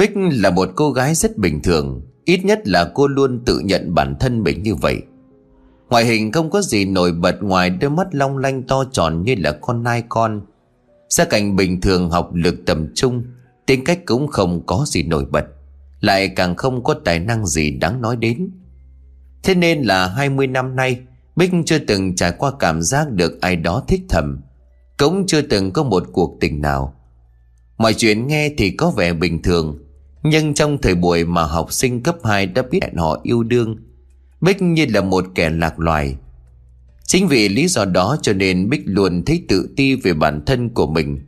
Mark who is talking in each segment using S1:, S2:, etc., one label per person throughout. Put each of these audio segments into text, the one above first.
S1: Bích là một cô gái rất bình thường, Ít nhất là cô luôn tự nhận bản thân mình như vậy. Ngoại hình không có gì nổi bật ngoài đôi mắt long lanh to tròn như là con nai con. Gia cảnh bình thường, học lực tầm trung, Tính cách cũng không có gì nổi bật, Lại càng không có tài năng gì đáng nói đến. Thế nên là 20 năm nay, Bích chưa từng trải qua cảm giác được ai đó thích thầm, Cũng chưa từng có một cuộc tình nào. Mọi chuyện nghe thì có vẻ bình thường nhưng trong thời buổi mà học sinh cấp 2 đã biết hẹn họ yêu đương, Bích như là một kẻ lạc loài. Chính vì lý do đó cho nên Bích luôn thấy tự ti về bản thân của mình.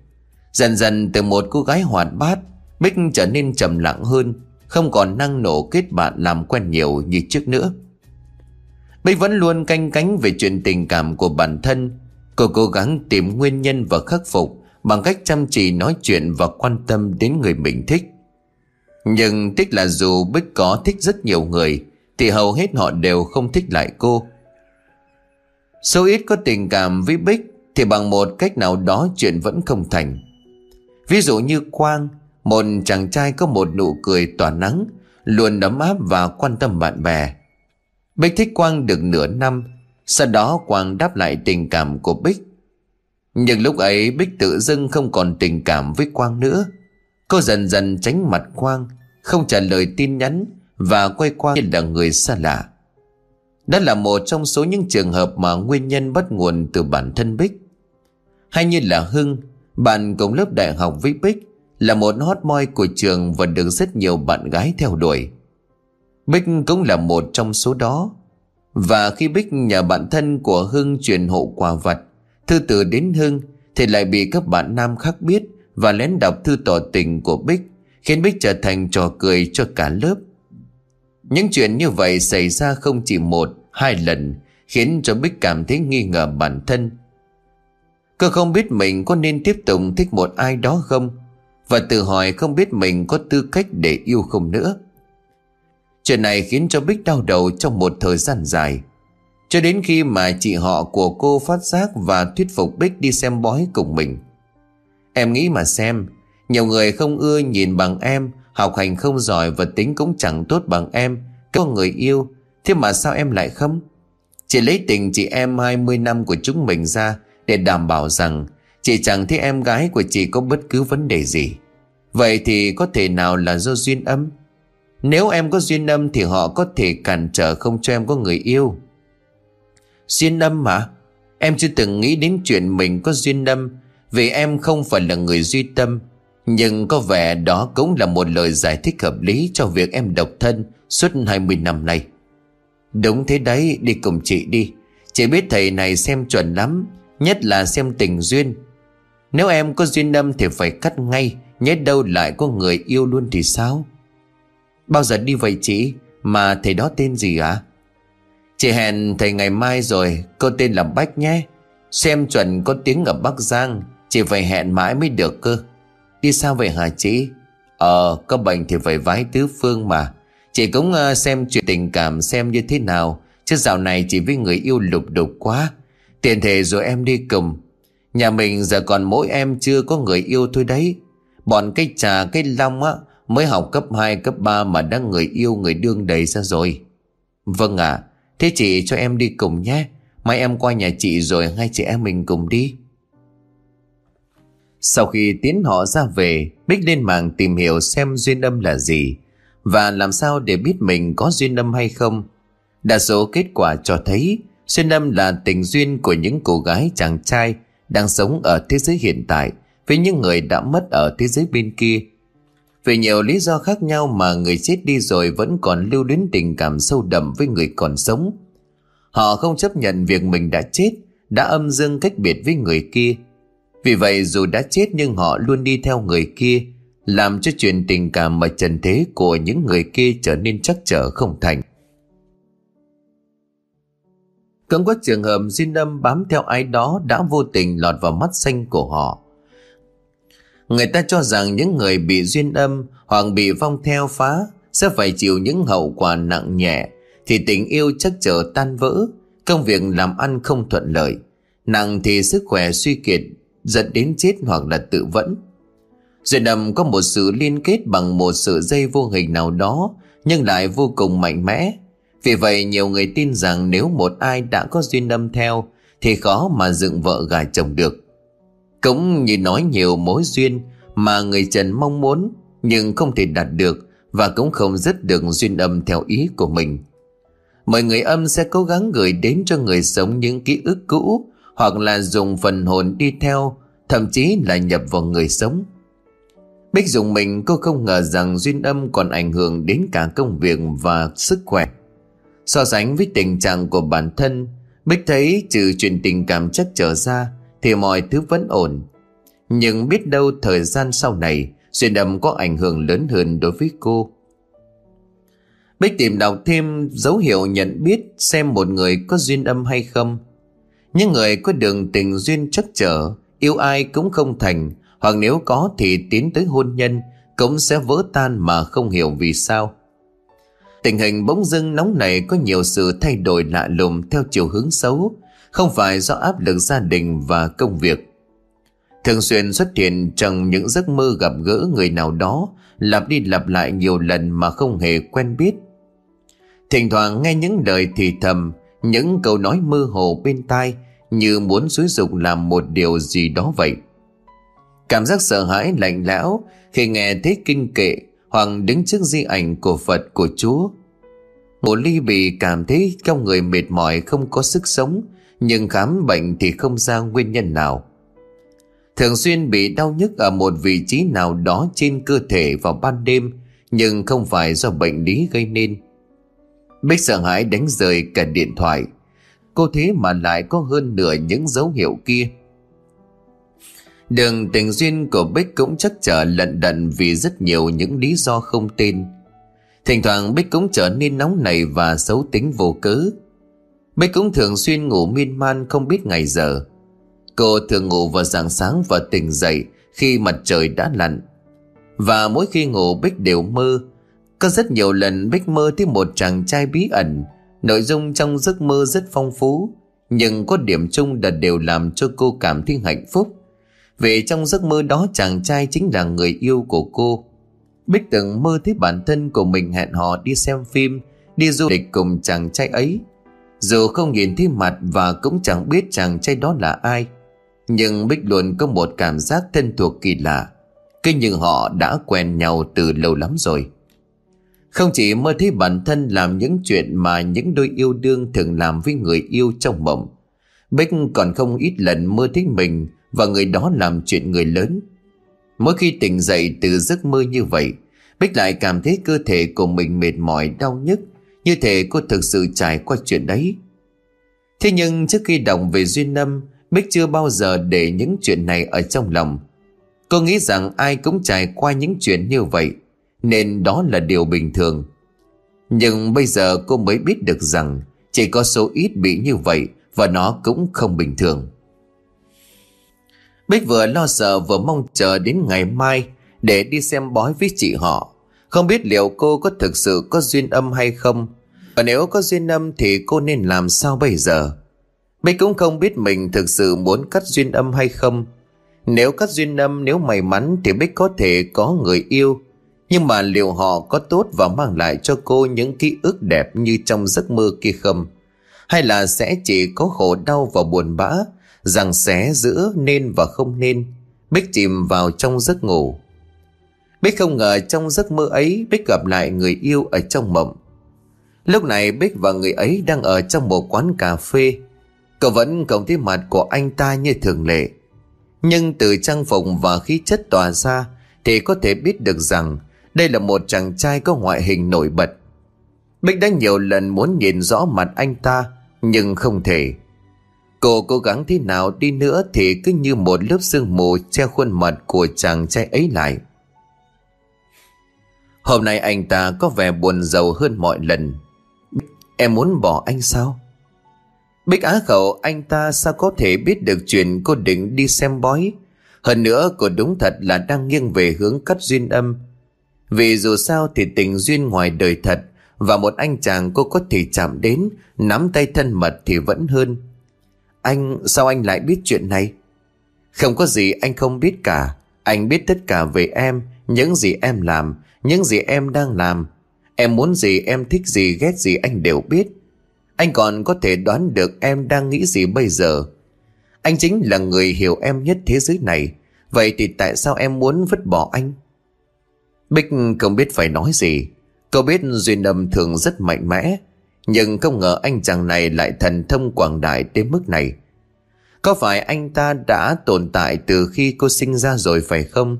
S1: Dần dần từ một cô gái hoạt bát, Bích trở nên trầm lặng hơn, Không còn năng nổ kết bạn làm quen nhiều như trước nữa. Bích vẫn luôn canh cánh về chuyện tình cảm của bản thân. Cô cố gắng tìm nguyên nhân và khắc phục Bằng cách chăm chỉ nói chuyện và quan tâm đến người mình thích. Nhưng tiếc là dù Bích có thích rất nhiều người, Thì hầu hết họ đều không thích lại cô. Số ít có tình cảm với Bích Thì bằng một cách nào đó chuyện vẫn không thành. Ví dụ như Quang, Một chàng trai có một nụ cười tỏa nắng, Luôn ấm áp và quan tâm bạn bè. Bích thích Quang được nửa năm, Sau đó Quang đáp lại tình cảm của Bích. Nhưng lúc ấy Bích tự dưng không còn tình cảm với Quang nữa. Cô dần dần tránh mặt Quang Không trả lời tin nhắn Và quay qua như là người xa lạ đó là một trong số những trường hợp mà nguyên nhân bắt nguồn từ bản thân Bích. Hay như là Hưng, bạn cùng lớp đại học với Bích, là một hot boy của trường và được rất nhiều bạn gái theo đuổi. Bích cũng là một trong số đó. Và khi Bích nhờ bạn thân của Hưng chuyển hộ quà vật, thư từ đến Hưng thì lại bị các bạn nam khác biết và lén đọc thư tỏ tình của Bích, khiến Bích trở thành trò cười cho cả lớp. Những chuyện như vậy xảy ra không chỉ một, hai lần Khiến cho Bích cảm thấy nghi ngờ bản thân. Cô không biết mình có nên tiếp tục thích một ai đó không Và tự hỏi không biết mình có tư cách để yêu không nữa. Chuyện này khiến cho Bích đau đầu trong một thời gian dài. Cho đến khi mà chị họ của cô phát giác và thuyết phục Bích đi xem bói cùng mình Em nghĩ mà xem, Nhiều người không ưa nhìn bằng em, Học hành không giỏi và tính cũng chẳng tốt bằng em, Có người yêu, Thế mà sao em lại không? Chị lấy tình chị em 20 năm của chúng mình ra Để đảm bảo rằng Chị chẳng thấy em gái của chị có bất cứ vấn đề gì. Vậy thì có thể nào là do duyên âm? Nếu em có duyên âm Thì họ có thể cản trở không cho em có người yêu. Duyên âm mà Em chưa từng nghĩ đến chuyện mình có duyên âm vì em không phải là người duy tâm, Nhưng có vẻ đó cũng là một lời giải thích hợp lý Cho việc em độc thân Suốt 20 năm nay. Đúng thế đấy, đi cùng chị đi. Chị biết thầy này xem chuẩn lắm, Nhất là xem tình duyên. Nếu em có duyên âm thì phải cắt ngay Nhớ đâu lại có người yêu luôn thì sao? Bao giờ đi vậy chị? Mà thầy đó tên gì ạ? À? Chị hẹn thầy ngày mai rồi, Cô tên là Bách nhé. Xem chuẩn có tiếng ở Bắc Giang. Chị phải hẹn mãi mới được cơ. Đi sao vậy hả chị? Ờ có bệnh thì phải vái tứ phương mà. Chị cũng uh, xem chuyện tình cảm xem như thế nào. Chứ dạo này chỉ với người yêu lục đục quá. Tiền thể rồi em đi cùng. Nhà mình giờ còn mỗi em chưa có người yêu thôi đấy. Bọn cái trà cái long á Mới học cấp 2 cấp 3 mà đã người yêu người đương đầy ra rồi. Vâng ạ. À, Thế chị cho em đi cùng nhé. Mai em qua nhà chị rồi hai chị em mình cùng đi. Sau khi tiến họ ra về Bích lên mạng tìm hiểu xem duyên âm là gì và làm sao để biết mình có duyên âm hay không. Đa số kết quả cho thấy duyên âm là tình duyên của những cô gái chàng trai đang sống ở thế giới hiện tại với những người đã mất ở thế giới bên kia. Vì nhiều lý do khác nhau mà người chết đi rồi vẫn còn lưu luyến tình cảm sâu đậm với người còn sống. Họ không chấp nhận việc mình đã chết, đã âm dương cách biệt với người kia. Vì vậy dù đã chết nhưng họ luôn đi theo người kia làm cho chuyện tình cảm mà trần thế của những người kia trở nên chắc trở không thành. Cũng có trường hợp duyên âm bám theo ai đó đã vô tình lọt vào mắt xanh của họ. Người ta cho rằng những người bị duyên âm hoặc bị vong theo phá sẽ phải chịu những hậu quả nặng nhẹ thì tình yêu chắc trở tan vỡ, công việc làm ăn không thuận lợi, nặng thì sức khỏe suy kiệt dẫn đến chết hoặc là tự vẫn. Duyên âm có một sự liên kết bằng một sự dây vô hình nào đó, nhưng lại vô cùng mạnh mẽ. Vì vậy, nhiều người tin rằng nếu một ai đã có duyên âm theo, thì khó mà dựng vợ gà chồng được. Cũng như nói nhiều mối duyên mà người Trần mong muốn, nhưng không thể đạt được và cũng không dứt được duyên âm theo ý của mình. Mọi người âm sẽ cố gắng gửi đến cho người sống những ký ức cũ hoặc là dùng phần hồn đi theo, thậm chí là nhập vào người sống. Bích dùng mình cô không ngờ rằng duyên âm còn ảnh hưởng đến cả công việc và sức khỏe. So sánh với tình trạng của bản thân, Bích thấy trừ chuyện tình cảm chắc trở ra thì mọi thứ vẫn ổn. Nhưng biết đâu thời gian sau này duyên âm có ảnh hưởng lớn hơn đối với cô. Bích tìm đọc thêm dấu hiệu nhận biết xem một người có duyên âm hay không. Những người có đường tình duyên chắc trở, yêu ai cũng không thành, hoặc nếu có thì tiến tới hôn nhân, cũng sẽ vỡ tan mà không hiểu vì sao. Tình hình bỗng dưng nóng này có nhiều sự thay đổi lạ lùng theo chiều hướng xấu, không phải do áp lực gia đình và công việc. Thường xuyên xuất hiện trong những giấc mơ gặp gỡ người nào đó, lặp đi lặp lại nhiều lần mà không hề quen biết. Thỉnh thoảng nghe những lời thì thầm, những câu nói mơ hồ bên tai như muốn xúi dục làm một điều gì đó vậy. Cảm giác sợ hãi lạnh lẽo khi nghe thấy kinh kệ hoặc đứng trước di ảnh của Phật của Chúa. Một ly bị cảm thấy trong người mệt mỏi không có sức sống, nhưng khám bệnh thì không ra nguyên nhân nào. Thường xuyên bị đau nhức ở một vị trí nào đó trên cơ thể vào ban đêm, nhưng không phải do bệnh lý gây nên. Bích sợ hãi đánh rời cả điện thoại. Cô thế mà lại có hơn nửa những dấu hiệu kia. Đường tình duyên của Bích cũng chắc trở lận đận vì rất nhiều những lý do không tên. Thỉnh thoảng Bích cũng trở nên nóng nảy và xấu tính vô cớ. Bích cũng thường xuyên ngủ miên man không biết ngày giờ. Cô thường ngủ vào dạng sáng và tỉnh dậy khi mặt trời đã lặn. Và mỗi khi ngủ, Bích đều mơ. Có rất nhiều lần Bích mơ thấy một chàng trai bí ẩn. Nội dung trong giấc mơ rất phong phú. Nhưng có điểm chung là đều làm cho cô cảm thấy hạnh phúc. Vì trong giấc mơ đó chàng trai chính là người yêu của cô. Bích từng mơ thấy bản thân của mình hẹn hò đi xem phim, đi du lịch cùng chàng trai ấy. Dù không nhìn thấy mặt và cũng chẳng biết chàng trai đó là ai. Nhưng Bích luôn có một cảm giác thân thuộc kỳ lạ. Cứ như họ đã quen nhau từ lâu lắm rồi. Không chỉ mơ thấy bản thân làm những chuyện mà những đôi yêu đương thường làm với người yêu trong mộng. Bích còn không ít lần mơ thấy mình và người đó làm chuyện người lớn. Mỗi khi tỉnh dậy từ giấc mơ như vậy, Bích lại cảm thấy cơ thể của mình mệt mỏi đau nhức, như thể cô thực sự trải qua chuyện đấy. Thế nhưng trước khi đọc về Duyên Lâm, Bích chưa bao giờ để những chuyện này ở trong lòng. Cô nghĩ rằng ai cũng trải qua những chuyện như vậy, nên đó là điều bình thường. Nhưng bây giờ cô mới biết được rằng chỉ có số ít bị như vậy và nó cũng không bình thường. Bích vừa lo sợ vừa mong chờ đến ngày mai để đi xem bói với chị họ. Không biết liệu cô có thực sự có duyên âm hay không. Và nếu có duyên âm thì cô nên làm sao bây giờ? Bích cũng không biết mình thực sự muốn cắt duyên âm hay không. Nếu cắt duyên âm, nếu may mắn thì Bích có thể có người yêu. Nhưng mà liệu họ có tốt và mang lại cho cô những ký ức đẹp như trong giấc mơ kia không? Hay là sẽ chỉ có khổ đau và buồn bã, rằng xé giữa nên và không nên. Bích chìm vào trong giấc ngủ. Bích không ngờ trong giấc mơ ấy Bích gặp lại người yêu ở trong mộng. Lúc này Bích và người ấy đang ở trong một quán cà phê. Cậu vẫn cộng thấy mặt của anh ta như thường lệ. Nhưng từ trang phục và khí chất tỏa ra thì có thể biết được rằng đây là một chàng trai có ngoại hình nổi bật. Bích đã nhiều lần muốn nhìn rõ mặt anh ta, nhưng không thể. Cô cố gắng thế nào đi nữa thì cứ như một lớp sương mù che khuôn mặt của chàng trai ấy lại. Hôm nay anh ta có vẻ buồn giàu hơn mọi lần. Em muốn bỏ anh sao? Bích á khẩu, anh ta sao có thể biết được chuyện cô định đi xem bói. Hơn nữa, cô đúng thật là đang nghiêng về hướng cắt duyên âm. Vì dù sao thì tình duyên ngoài đời thật và một anh chàng cô có thể chạm đến, nắm tay thân mật thì vẫn hơn. Anh, sao anh lại biết chuyện này? Không có gì anh không biết cả. Anh biết tất cả về em, những gì em làm, những gì em đang làm. Em muốn gì, em thích gì, ghét gì anh đều biết. Anh còn có thể đoán được em đang nghĩ gì bây giờ. Anh chính là người hiểu em nhất thế giới này. Vậy thì tại sao em muốn vứt bỏ anh? Bích không biết phải nói gì. Cô biết Duyên Âm thường rất mạnh mẽ. Nhưng không ngờ anh chàng này lại thần thông quảng đại đến mức này. Có phải anh ta đã tồn tại từ khi cô sinh ra rồi phải không?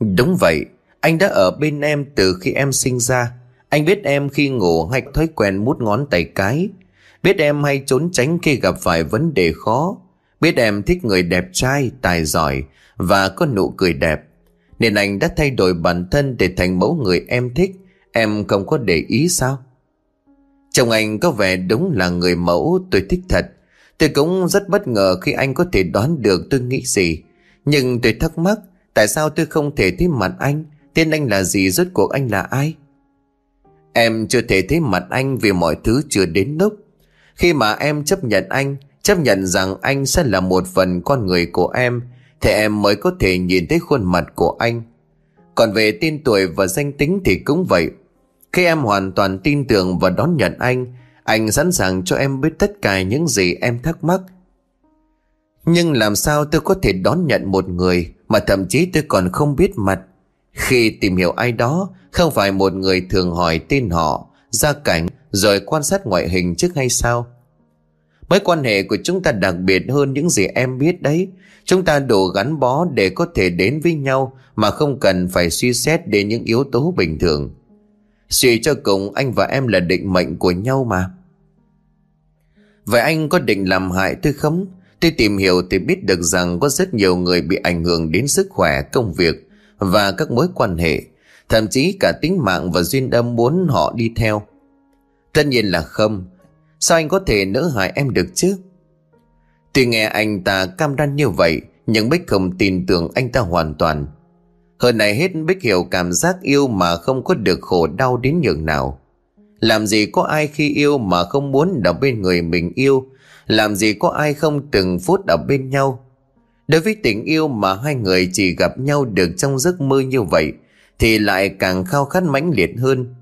S1: Đúng vậy, anh đã ở bên em từ khi em sinh ra. Anh biết em khi ngủ hay thói quen mút ngón tay cái. Biết em hay trốn tránh khi gặp phải vấn đề khó. Biết em thích người đẹp trai, tài giỏi và có nụ cười đẹp. Nên anh đã thay đổi bản thân để thành mẫu người em thích. Em không có để ý sao? Chồng anh có vẻ đúng là người mẫu tôi thích thật. Tôi cũng rất bất ngờ khi anh có thể đoán được tôi nghĩ gì. Nhưng tôi thắc mắc tại sao tôi không thể thấy mặt anh, tên anh là gì, rốt cuộc anh là ai? Em chưa thể thấy mặt anh vì mọi thứ chưa đến lúc. Khi mà em chấp nhận anh, chấp nhận rằng anh sẽ là một phần con người của em, thì em mới có thể nhìn thấy khuôn mặt của anh. Còn về tên tuổi và danh tính thì cũng vậy. Khi em hoàn toàn tin tưởng và đón nhận anh, anh sẵn sàng cho em biết tất cả những gì em thắc mắc. Nhưng làm sao tôi có thể đón nhận một người mà thậm chí tôi còn không biết mặt. Khi tìm hiểu ai đó, không phải một người thường hỏi tên họ, gia cảnh, rồi quan sát ngoại hình trước hay sao? Mối quan hệ của chúng ta đặc biệt hơn những gì em biết đấy. Chúng ta đủ gắn bó để có thể đến với nhau mà không cần phải suy xét đến những yếu tố bình thường. Suy cho cùng anh và em là định mệnh của nhau mà. Vậy anh có định làm hại tôi không? Tôi tìm hiểu thì biết được rằng có rất nhiều người bị ảnh hưởng đến sức khỏe, công việc và các mối quan hệ. Thậm chí cả tính mạng và duyên âm muốn họ đi theo. Tất nhiên là không. Sao anh có thể nỡ hại em được chứ? Tuy nghe anh ta cam đoan như vậy, nhưng Bích không tin tưởng anh ta hoàn toàn. Hơn này hết Bích hiểu cảm giác yêu mà không có được khổ đau đến nhường nào. Làm gì có ai khi yêu mà không muốn ở bên người mình yêu Làm gì có ai không từng phút ở bên nhau Đối với tình yêu mà hai người chỉ gặp nhau được trong giấc mơ như vậy Thì lại càng khao khát mãnh liệt hơn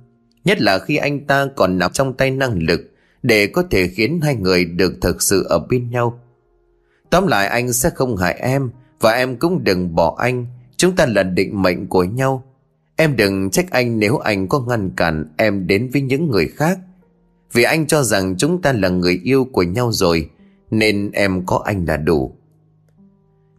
S1: Nhất là khi anh ta còn nằm trong tay năng lực Để có thể khiến hai người được thực sự ở bên nhau Tóm lại anh sẽ không hại em Và em cũng đừng bỏ anh Chúng ta là định mệnh của nhau Em đừng trách anh nếu anh có ngăn cản em đến với những người khác. Vì anh cho rằng chúng ta là người yêu của nhau rồi, nên em có anh là đủ.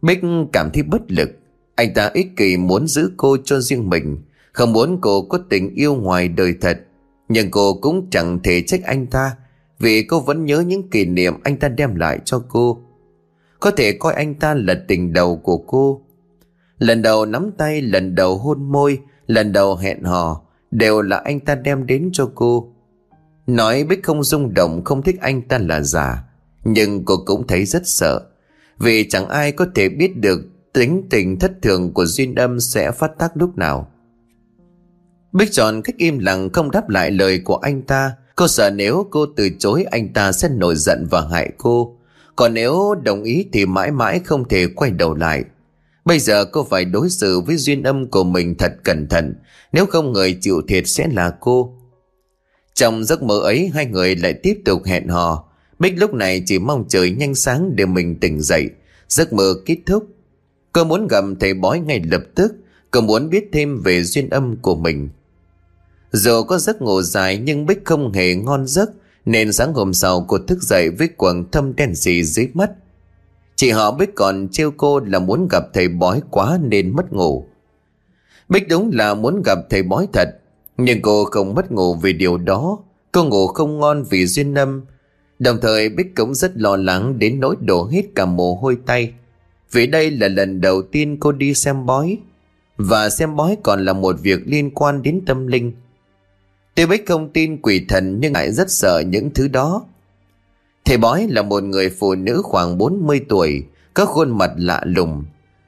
S1: Bích cảm thấy bất lực. Anh ta ích kỷ muốn giữ cô cho riêng mình, không muốn cô có tình yêu ngoài đời thật. Nhưng cô cũng chẳng thể trách anh ta, vì cô vẫn nhớ những kỷ niệm anh ta đem lại cho cô. Có thể coi anh ta là tình đầu của cô. Lần đầu nắm tay, lần đầu hôn môi, Lần đầu hẹn hò Đều là anh ta đem đến cho cô. Nói Bích không rung động Không thích anh ta là giả Nhưng cô cũng thấy rất sợ. Vì chẳng ai có thể biết được Tính tình thất thường của Duyên Âm Sẽ phát tác lúc nào. Bích chọn cách im lặng Không đáp lại lời của anh ta. Cô sợ nếu cô từ chối Anh ta sẽ nổi giận và hại cô. Còn nếu đồng ý thì mãi mãi không thể quay đầu lại Bây giờ cô phải đối xử với duyên âm của mình thật cẩn thận, nếu không người chịu thiệt sẽ là cô. Trong giấc mơ ấy hai người lại tiếp tục hẹn hò. Bích lúc này chỉ mong trời nhanh sáng để mình tỉnh dậy. Giấc mơ kết thúc. Cô muốn gặp thầy bói ngay lập tức. Cô muốn biết thêm về duyên âm của mình. Dù có giấc ngủ dài nhưng Bích không hề ngon giấc. Nên sáng hôm sau cô thức dậy với quần thâm đen xì dưới mắt. Chị họ Bích còn trêu cô là muốn gặp thầy bói quá nên mất ngủ. Bích đúng là muốn gặp thầy bói thật, nhưng cô không mất ngủ vì điều đó. Cô ngủ không ngon vì duyên âm. Đồng thời Bích cũng rất lo lắng đến nỗi đổ hết cả mồ hôi tay. Vì đây là lần đầu tiên cô đi xem bói. Và xem bói còn là một việc liên quan đến tâm linh. Tuy Bích không tin quỷ thần nhưng lại rất sợ những thứ đó. Thầy bói là một người phụ nữ khoảng 40 tuổi, có khuôn mặt lạ lùng,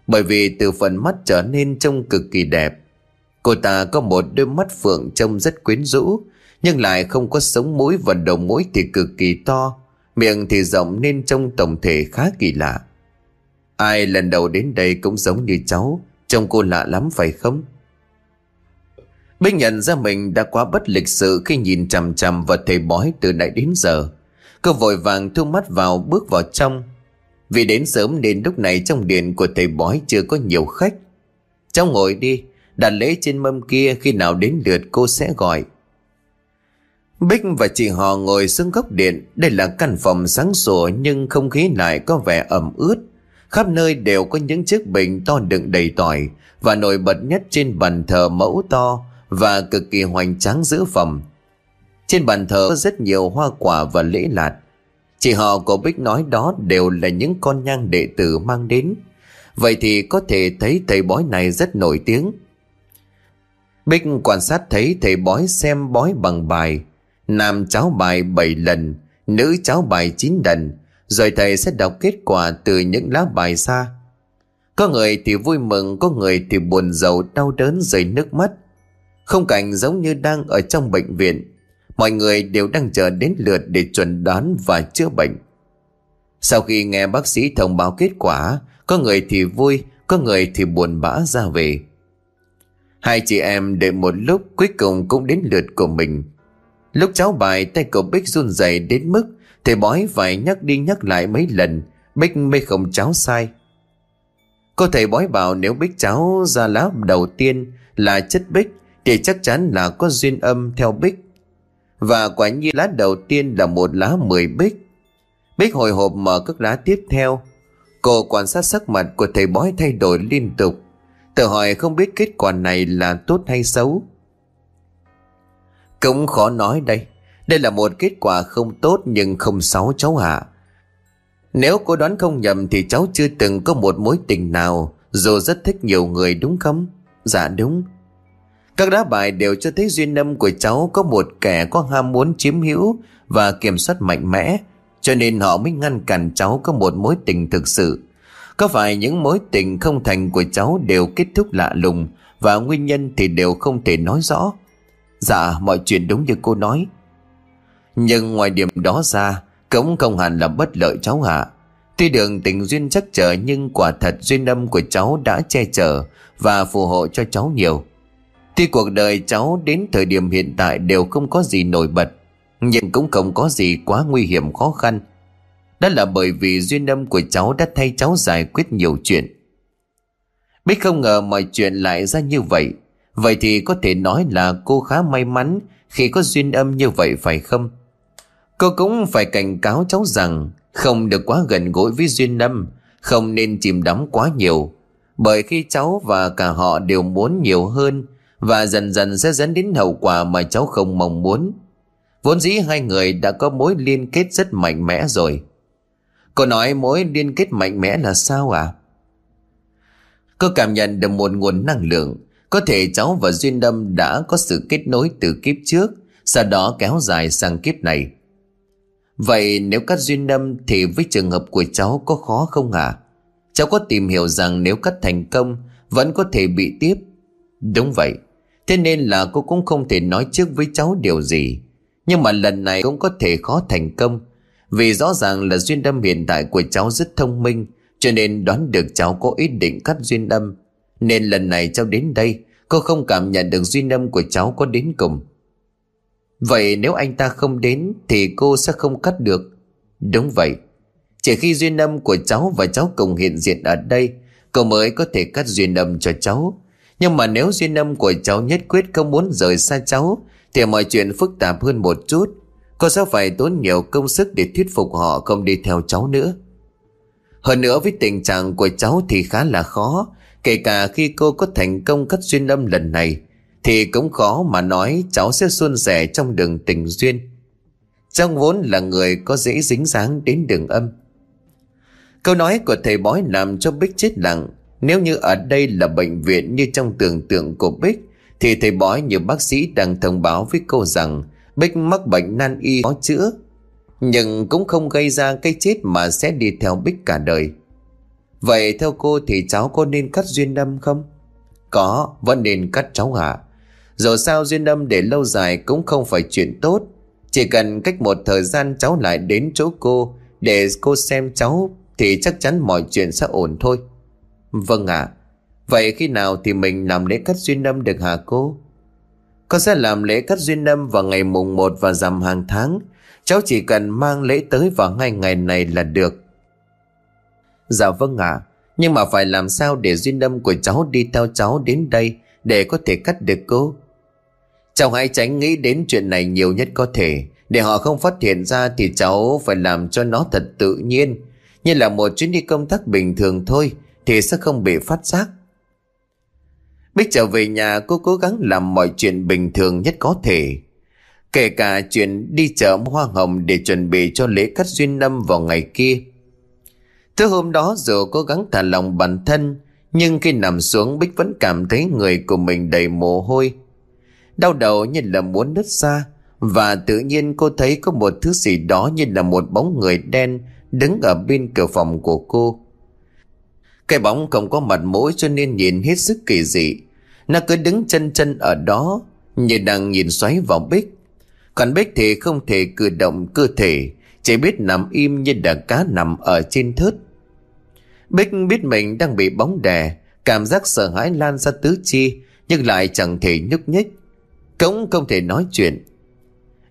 S1: bởi vì từ phần mắt trở nên trông cực kỳ đẹp. Cô ta có một đôi mắt phượng trông rất quyến rũ, nhưng lại không có sống mũi và đầu mũi thì cực kỳ to, miệng thì rộng nên trông tổng thể khá kỳ lạ. Ai lần đầu đến đây cũng giống như cháu Trông cô lạ lắm phải không Bích nhận ra mình đã quá bất lịch sự Khi nhìn chằm chằm vào thầy bói từ nãy đến giờ. Cô vội vàng thu mắt vào, bước vào trong. Vì đến sớm nên lúc này trong điện của thầy bói chưa có nhiều khách. Cháu ngồi đi, Đặt lễ trên mâm kia, khi nào đến lượt cô sẽ gọi. Bích và chị họ ngồi xuống góc điện. Đây là căn phòng sáng sủa nhưng không khí lại có vẻ ẩm ướt. Khắp nơi đều có những chiếc bình to đựng đầy tỏi Và nổi bật nhất trên bàn thờ mẫu to. Và cực kỳ hoành tráng giữ phẩm. Trên bàn thờ có rất nhiều hoa quả và lễ lạt. Chị họ của Bích nói đó đều là những con nhang đệ tử mang đến. Vậy thì có thể thấy thầy bói này rất nổi tiếng. Bích quan sát thấy thầy bói xem bói bằng bài. Nam cháo bài 7 lần, Nữ cháo bài 9 lần, Rồi thầy sẽ đọc kết quả từ những lá bài xa Có người thì vui mừng, Có người thì buồn giàu đau đớn rơi nước mắt. Không cảnh giống như đang ở trong bệnh viện. Mọi người đều đang chờ đến lượt để chuẩn đoán và chữa bệnh. Sau khi nghe bác sĩ thông báo kết quả, Có người thì vui, Có người thì buồn bã ra về. Hai chị em đợi một lúc cuối cùng cũng đến lượt của mình. Lúc cháu bài tay cậu Bích run rẩy đến mức Thầy bói phải nhắc đi nhắc lại mấy lần, Bích mới không cháu sai. Cô thầy bói bảo nếu Bích cháu ra lá đầu tiên là chất Bích thì chắc chắn là có duyên âm theo Bích. Và quả nhiên lá đầu tiên là một lá mười Bích. Bích hồi hộp mở các lá tiếp theo. Cô quan sát sắc mặt của thầy bói thay đổi liên tục. Tự hỏi không biết kết quả này là tốt hay xấu. Cũng khó nói đây. Đây là một kết quả không tốt nhưng không xấu cháu hạ Nếu cô đoán không nhầm thì cháu chưa từng có một mối tình nào, Dù rất thích nhiều người đúng không? Dạ đúng. Các đá bài đều cho thấy duyên âm của cháu có một kẻ có ham muốn chiếm hữu và kiểm soát mạnh mẽ, Cho nên họ mới ngăn cản cháu có một mối tình thực sự. Có phải những mối tình không thành của cháu đều kết thúc lạ lùng Và nguyên nhân thì đều không thể nói rõ? Dạ mọi chuyện đúng như cô nói. Nhưng ngoài điểm đó ra, Cũng không hẳn là bất lợi cháu hạ Tuy đường tình duyên chắc chờ Nhưng quả thật duyên âm của cháu đã che chở Và phù hộ cho cháu nhiều. Tuy cuộc đời cháu đến thời điểm hiện tại Đều không có gì nổi bật Nhưng cũng không có gì quá nguy hiểm khó khăn Đó là bởi vì duyên âm của cháu đã thay cháu giải quyết nhiều chuyện Bích không ngờ mọi chuyện lại ra như vậy Vậy thì có thể nói là cô khá may mắn khi có duyên âm như vậy phải không? Cô cũng phải cảnh cáo cháu rằng không được quá gần gũi với duyên âm, không nên chìm đắm quá nhiều. Bởi khi cháu và cả họ đều muốn nhiều hơn và dần dần sẽ dẫn đến hậu quả mà cháu không mong muốn. Vốn dĩ hai người đã có mối liên kết rất mạnh mẽ rồi. Cô nói mối liên kết mạnh mẽ là sao à? Cô cảm nhận được một nguồn năng lượng có thể cháu và Duyên Đâm đã có sự kết nối từ kiếp trước, sau đó kéo dài sang kiếp này. Vậy nếu cắt Duyên Đâm thì với trường hợp của cháu có khó không à? Cháu có tìm hiểu rằng nếu cắt thành công vẫn có thể bị tiếp. Đúng vậy, thế nên là cô cũng không thể nói trước với cháu điều gì. Nhưng mà lần này cũng có thể khó thành công. Vì rõ ràng là duyên đâm hiện tại của cháu rất thông minh, cho nên đoán được cháu có ý định cắt duyên âm nên lần này cháu đến đây Cô không cảm nhận được duyên âm của cháu có đến cùng. Vậy nếu anh ta không đến Thì cô sẽ không cắt được. Đúng vậy. Chỉ khi duyên âm của cháu và cháu cùng hiện diện ở đây Cô mới có thể cắt duyên âm cho cháu. Nhưng mà nếu duyên âm của cháu nhất quyết không muốn rời xa cháu, Thì mọi chuyện phức tạp hơn một chút. Cô sẽ phải tốn nhiều công sức để thuyết phục họ không đi theo cháu nữa. Hơn nữa với tình trạng của cháu thì khá là khó. Kể cả khi cô có thành công cắt duyên âm lần này, Thì cũng khó mà nói cháu sẽ xuân sẻ trong đường tình duyên. Trong vốn là người có dễ dính dáng đến đường âm. Câu nói của thầy bói làm cho Bích chết lặng. Nếu như ở đây là bệnh viện như trong tưởng tượng của Bích Thì thầy bói như bác sĩ đang thông báo với cô rằng Bích mắc bệnh nan y khó chữa Nhưng cũng không gây ra cái chết mà sẽ đi theo Bích cả đời Vậy theo cô thì cháu có nên cắt duyên đâm không? Có, vẫn nên cắt cháu hả? Dù sao duyên đâm để lâu dài cũng không phải chuyện tốt. Chỉ cần cách một thời gian cháu lại đến chỗ cô để cô xem cháu Thì chắc chắn mọi chuyện sẽ ổn thôi Vâng ạ. Vậy khi nào thì mình làm lễ cắt duyên âm được hả cô? Con sẽ làm lễ cắt duyên âm vào ngày mùng 1 và rằm hàng tháng. Cháu chỉ cần mang lễ tới vào ngay ngày này là được. Dạ vâng ạ. Nhưng mà phải làm sao để duyên âm của cháu đi theo cháu đến đây Để có thể cắt được cô? Cháu hãy tránh nghĩ đến chuyện này nhiều nhất có thể. Để họ không phát hiện ra thì cháu phải làm cho nó thật tự nhiên. Như là một chuyến đi công tác bình thường thôi. Thì sẽ không bị phát giác. Bích trở về nhà, cô cố gắng làm mọi chuyện bình thường nhất có thể. Kể cả chuyện đi chợ hoa hồng để chuẩn bị cho lễ cắt duyên năm vào ngày kia. Thứ hôm đó dù cố gắng thả lòng bản thân, Nhưng khi nằm xuống Bích vẫn cảm thấy người của mình đầy mồ hôi. Đau đầu như là muốn nứt ra, Và tự nhiên cô thấy có một thứ gì đó như là một bóng người đen Đứng ở bên cửa phòng của cô. Cái bóng không có mặt mũi cho nên nhìn hết sức kỳ dị. Nó cứ đứng chân chân ở đó, Như đang nhìn xoáy vào Bích. Còn Bích thì không thể cử động cơ thể, Chỉ biết nằm im như đàn cá nằm ở trên thớt. Bích biết mình đang bị bóng đè, Cảm giác sợ hãi lan ra tứ chi, Nhưng lại chẳng thể nhúc nhích. Cũng không thể nói chuyện.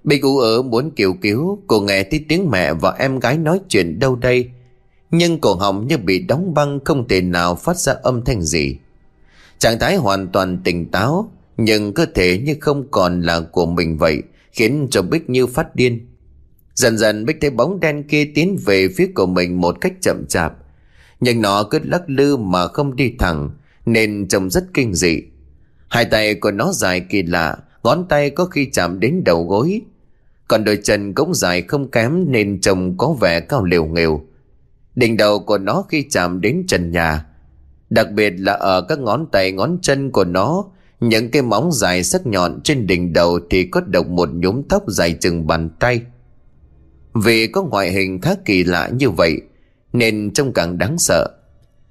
S1: Bích ú ớ muốn kêu cứu, Cô nghe thấy tiếng mẹ và em gái nói chuyện đâu đây. Nhưng cổ họng như bị đóng băng Không thể nào phát ra âm thanh gì. Trạng thái hoàn toàn tỉnh táo, Nhưng cơ thể như không còn là của mình vậy, Khiến cho Bích như phát điên. Dần dần Bích thấy bóng đen kia tiến về phía của mình một cách chậm chạp. Nhưng nó cứ lắc lư mà không đi thẳng, Nên trông rất kinh dị. Hai tay của nó dài kỳ lạ, Ngón tay có khi chạm đến đầu gối. Còn đôi chân cũng dài không kém Nên trông có vẻ cao liều nghều. Đỉnh đầu của nó khi chạm đến trần nhà. Đặc biệt là ở các ngón tay ngón chân của nó Những cái móng dài sắc nhọn trên đỉnh đầu Thì có độc một nhúm tóc dài chừng bàn tay. Vì có ngoại hình khá kỳ lạ như vậy Nên trông càng đáng sợ.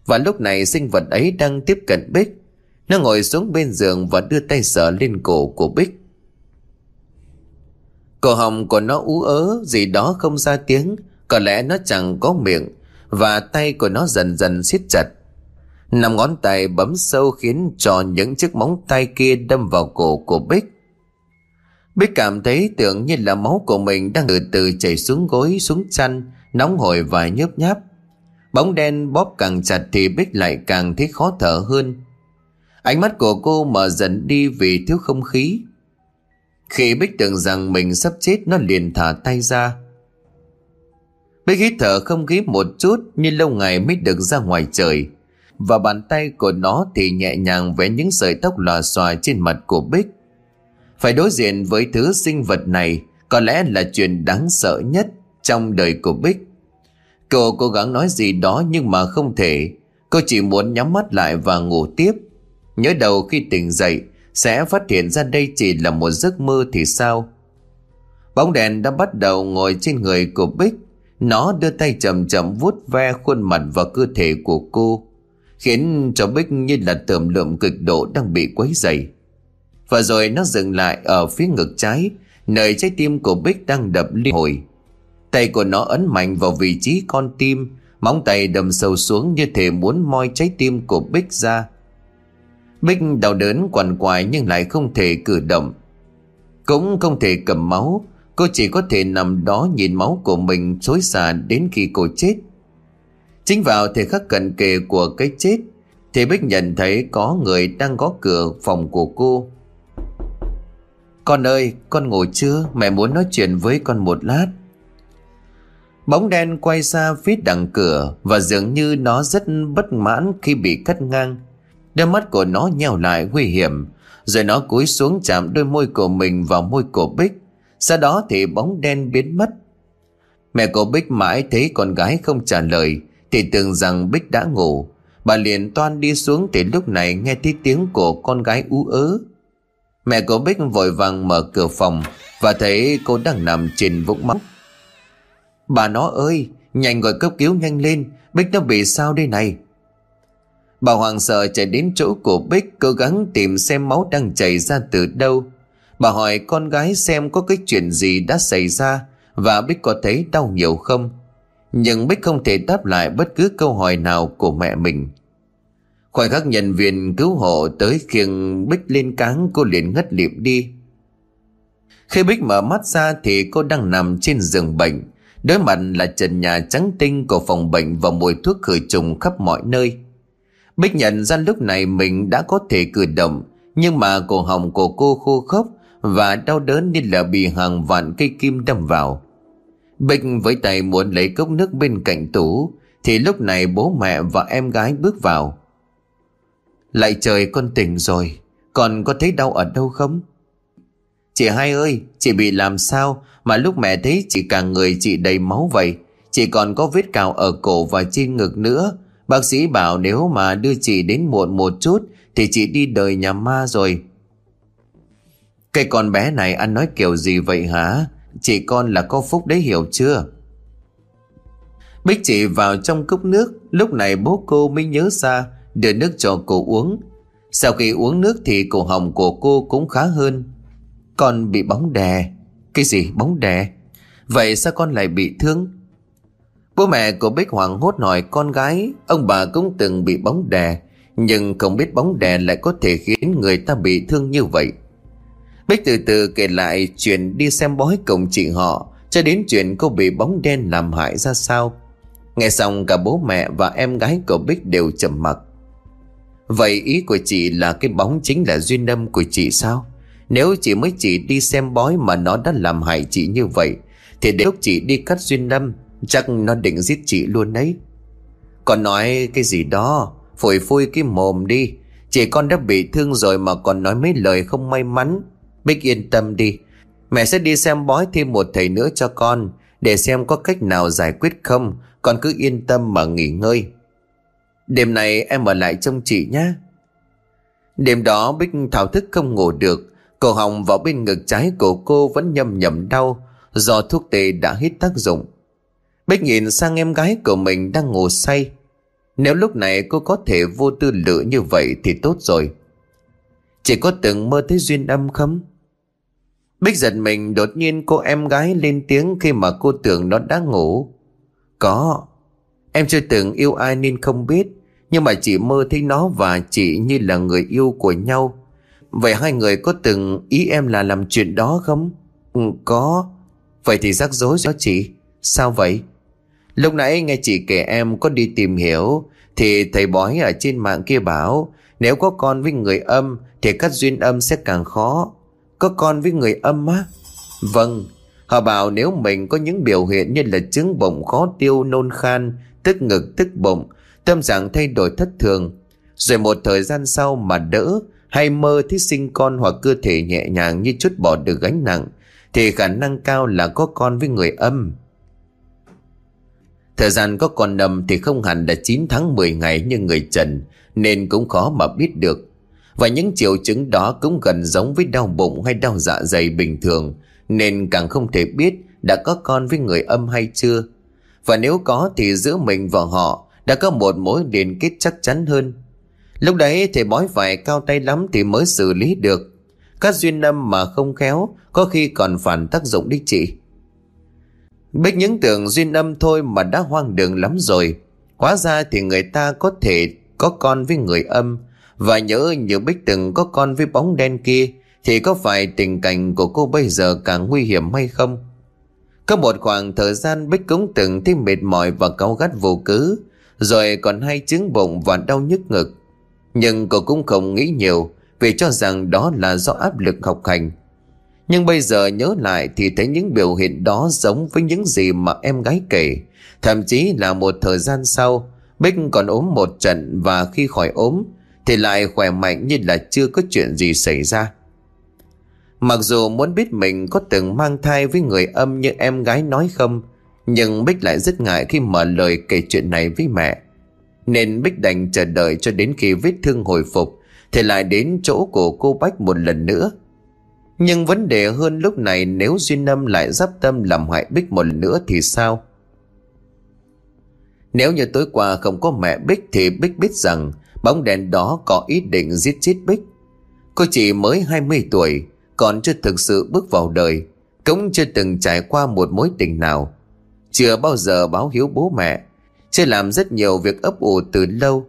S1: Và lúc này sinh vật ấy đang tiếp cận Bích. Nó ngồi xuống bên giường và đưa tay sờ lên cổ của Bích. Cổ họng của nó ú ớ gì đó không ra tiếng, có lẽ nó chẳng có miệng và tay của nó dần dần siết chặt. Năm ngón tay bấm sâu khiến cho những chiếc móng tay kia đâm vào cổ của Bích. Bích cảm thấy tưởng như là máu của mình đang từ từ chảy xuống gối, xuống chăn, nóng hổi và nhớp nháp. Bóng đen bóp càng chặt thì Bích lại càng thấy khó thở hơn. Ánh mắt của cô mở dần đi vì thiếu không khí. Khi Bích tưởng rằng mình sắp chết nó liền thả tay ra. Bích hít thở không khí một chút như lâu ngày mới được ra ngoài trời. Và bàn tay của nó thì nhẹ nhàng vẽ những sợi tóc lòa xòa trên mặt của Bích. Phải đối diện với thứ sinh vật này, có lẽ là chuyện đáng sợ nhất trong đời của Bích. Cô cố gắng nói gì đó nhưng mà không thể. Cô chỉ muốn nhắm mắt lại và ngủ tiếp. Nhớ đầu khi tỉnh dậy, Sẽ phát hiện ra đây chỉ là một giấc mơ thì sao Bóng đèn đã bắt đầu ngồi trên người của Bích nó đưa tay chậm chậm vuốt ve khuôn mặt và cơ thể của cô Khiến cho Bích như là tởm lượm cực độ đang bị quấy dày. Và rồi nó dừng lại ở phía ngực trái Nơi trái tim của Bích đang đập liên hồi. Tay của nó ấn mạnh vào vị trí con tim Móng tay đầm sâu xuống như thể muốn moi trái tim của Bích ra. Bích đau đớn quằn quại nhưng lại không thể cử động. Cũng không thể cầm máu, cô chỉ có thể nằm đó nhìn máu của mình xối xả đến khi cô chết. Chính vào thời khắc cận kề của cái chết, thì Bích nhận thấy có người đang gõ cửa phòng của cô. Con ơi, con ngủ chưa? Mẹ muốn nói chuyện với con một lát. Bóng đen quay ra phía đằng cửa và dường như nó rất bất mãn khi bị cắt ngang. Đôi mắt của nó nheo lại nguy hiểm Rồi nó cúi xuống chạm đôi môi của mình vào môi của Bích sau đó thì bóng đen biến mất. Mẹ của Bích mãi thấy con gái không trả lời, Thì tưởng rằng Bích đã ngủ. Bà liền toan đi xuống thì lúc này nghe thấy tiếng của con gái ú ớ. Mẹ của Bích vội vàng mở cửa phòng Và thấy cô đang nằm trên vũng máu. Bà nó ơi, Nhanh gọi cấp cứu nhanh lên, Bích nó bị sao đây này? Bà hoàng sợ chạy đến chỗ của Bích, cố gắng tìm xem máu đang chảy ra từ đâu. Bà hỏi con gái xem có cái chuyện gì đã xảy ra và Bích có thấy đau nhiều không. Nhưng Bích không thể đáp lại bất cứ câu hỏi nào của mẹ mình. Khoảnh khắc nhân viên cứu hộ tới khiêng Bích lên cáng, cô liền ngất liệm đi. Khi Bích mở mắt ra thì cô đang nằm trên giường bệnh. Đối mặt là trần nhà trắng tinh của phòng bệnh và mùi thuốc khử trùng khắp mọi nơi. Bích nhận ra lúc này mình đã có thể cử động, Nhưng mà cổ họng của cô khô khốc và đau đớn như là bị hàng vạn cây kim đâm vào. Bích với tay muốn lấy cốc nước bên cạnh tủ, Thì lúc này bố mẹ và em gái bước vào. Lại trời con tỉnh rồi, Còn có thấy đau ở đâu không? Chị hai ơi, Chị bị làm sao Mà lúc mẹ thấy chị cả người chị đầy máu vậy? Chị còn có vết cào ở cổ và trên ngực nữa. Bác sĩ bảo nếu mà đưa chị đến muộn một chút Thì chị đi đời nhà ma rồi. Cái con bé này ăn nói kiểu gì vậy hả? Chị con là có phúc đấy hiểu chưa? Bích chị vào trong cốc nước. Lúc này bố cô mới nhớ ra, Đưa nước cho cô uống. Sau khi uống nước thì cổ họng của cô cũng khá hơn. Con bị bóng đè. Cái gì bóng đè? Vậy sao con lại bị thương? Bố mẹ của Bích Hoàng hốt hỏi con gái. Ông bà cũng từng bị bóng đè, Nhưng không biết bóng đè lại có thể khiến người ta bị thương như vậy. Bích từ từ kể lại chuyện đi xem bói cùng chị họ, Cho đến chuyện cô bị bóng đen làm hại ra sao. Nghe xong cả bố mẹ và em gái của Bích đều trầm mặc. Vậy ý của chị là cái bóng chính là duyên âm của chị sao? Nếu chị mới chỉ đi xem bói mà nó đã làm hại chị như vậy, Thì đến lúc chị đi cắt duyên âm, Chắc nó định giết chị luôn đấy. Còn nói cái gì đó Phổi phui cái mồm đi. Chị con đã bị thương rồi mà còn nói mấy lời không may mắn. Bích yên tâm đi. Mẹ sẽ đi xem bói thêm một thầy nữa cho con, Để xem có cách nào giải quyết không. Con cứ yên tâm mà nghỉ ngơi. Đêm này em ở lại trông chị nhé. Đêm đó Bích thảo thức không ngủ được. Cổ họng vào bên ngực trái của cô vẫn nhầm nhầm đau, Do thuốc tê đã hết tác dụng. Bích nhìn sang em gái của mình đang ngủ say. Nếu lúc này cô có thể vô tư lự như vậy thì tốt rồi. Chỉ có từng mơ thấy duyên âm không? Bích giật mình đột nhiên cô em gái lên tiếng khi mà cô tưởng nó đã ngủ. Có. Em chưa từng yêu ai nên không biết. Nhưng mà chị mơ thấy nó và chị như là người yêu của nhau. Vậy hai người có từng ý em là làm chuyện đó không? Ừ, có. Vậy thì rắc rối cho chị. Sao vậy? Lúc nãy nghe chị kể em có đi tìm hiểu Thì thầy bói ở trên mạng kia bảo Nếu có con với người âm Thì cắt duyên âm sẽ càng khó có con với người âm á? Vâng Họ bảo nếu mình có những biểu hiện như là chứng bụng khó tiêu, nôn khan, Tức ngực, tức bụng, Tâm trạng thay đổi thất thường, Rồi một thời gian sau mà đỡ Hay mơ thấy sinh con hoặc cơ thể nhẹ nhàng như chút bỏ được gánh nặng, Thì khả năng cao là có con với người âm. Thời gian có con nầm thì không hẳn là 9 tháng 10 ngày như người trần, Nên cũng khó mà biết được. Và những triệu chứng đó cũng gần giống với đau bụng hay đau dạ dày bình thường, Nên càng không thể biết đã có con với người âm hay chưa Và nếu có thì giữa mình và họ đã có một mối liên kết chắc chắn hơn Lúc đấy thì bói phải cao tay lắm thì mới xử lý được Các duyên âm mà không khéo Có khi còn phản tác dụng đích chị Bích những tưởng duyên âm thôi mà đã hoang đường lắm rồi. Hóa ra thì người ta có thể có con với người âm. Và nhớ như Bích từng có con với bóng đen kia thì có phải tình cảnh của cô bây giờ càng nguy hiểm hay không? Có một khoảng thời gian Bích cũng từng thấy mệt mỏi và cáu gắt vô cứ, rồi còn hay chứng bụng và đau nhức ngực. Nhưng cô cũng không nghĩ nhiều vì cho rằng đó là do áp lực học hành. Nhưng bây giờ nhớ lại thì thấy những biểu hiện đó giống với những gì mà em gái kể. Thậm chí là một thời gian sau, Bích còn ốm một trận và khi khỏi ốm thì lại khỏe mạnh như là chưa có chuyện gì xảy ra. Mặc dù muốn biết mình có từng mang thai với người âm như em gái nói không, nhưng Bích lại rất ngại khi mở lời kể chuyện này với mẹ. Nên Bích đành chờ đợi cho đến khi vết thương hồi phục thì lại đến chỗ của cô Bách một lần nữa. Nhưng vấn đề hơn lúc này nếu duy Âm lại giáp tâm làm hại Bích một lần nữa thì sao? Nếu như tối qua không có mẹ Bích thì Bích biết rằng bóng đèn đó có ý định giết chết Bích. Cô chỉ mới 20 tuổi, còn chưa thực sự bước vào đời, cũng chưa từng trải qua một mối tình nào. Chưa bao giờ báo hiếu bố mẹ Chưa làm rất nhiều việc ấp ủ từ lâu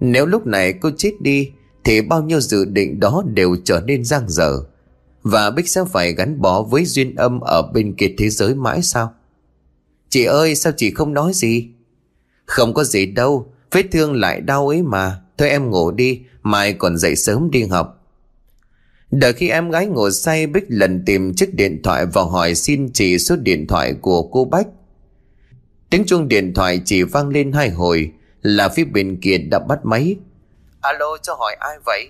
S1: Nếu lúc này cô chết đi Thì bao nhiêu dự định đó đều trở nên giang dở Và Bích sẽ phải gắn bó với duyên âm Ở bên kia thế giới mãi sao Chị ơi sao chị không nói gì Không có gì đâu Vết thương lại đau ấy mà Thôi em ngủ đi Mai còn dậy sớm đi học Đợi khi em gái ngồi say Bích lần tìm chiếc điện thoại và hỏi xin chỉ số điện thoại của cô Bách. Tiếng chuông điện thoại chỉ vang lên hai hồi là phía bên kia đã bắt máy. Alo cho hỏi ai vậy?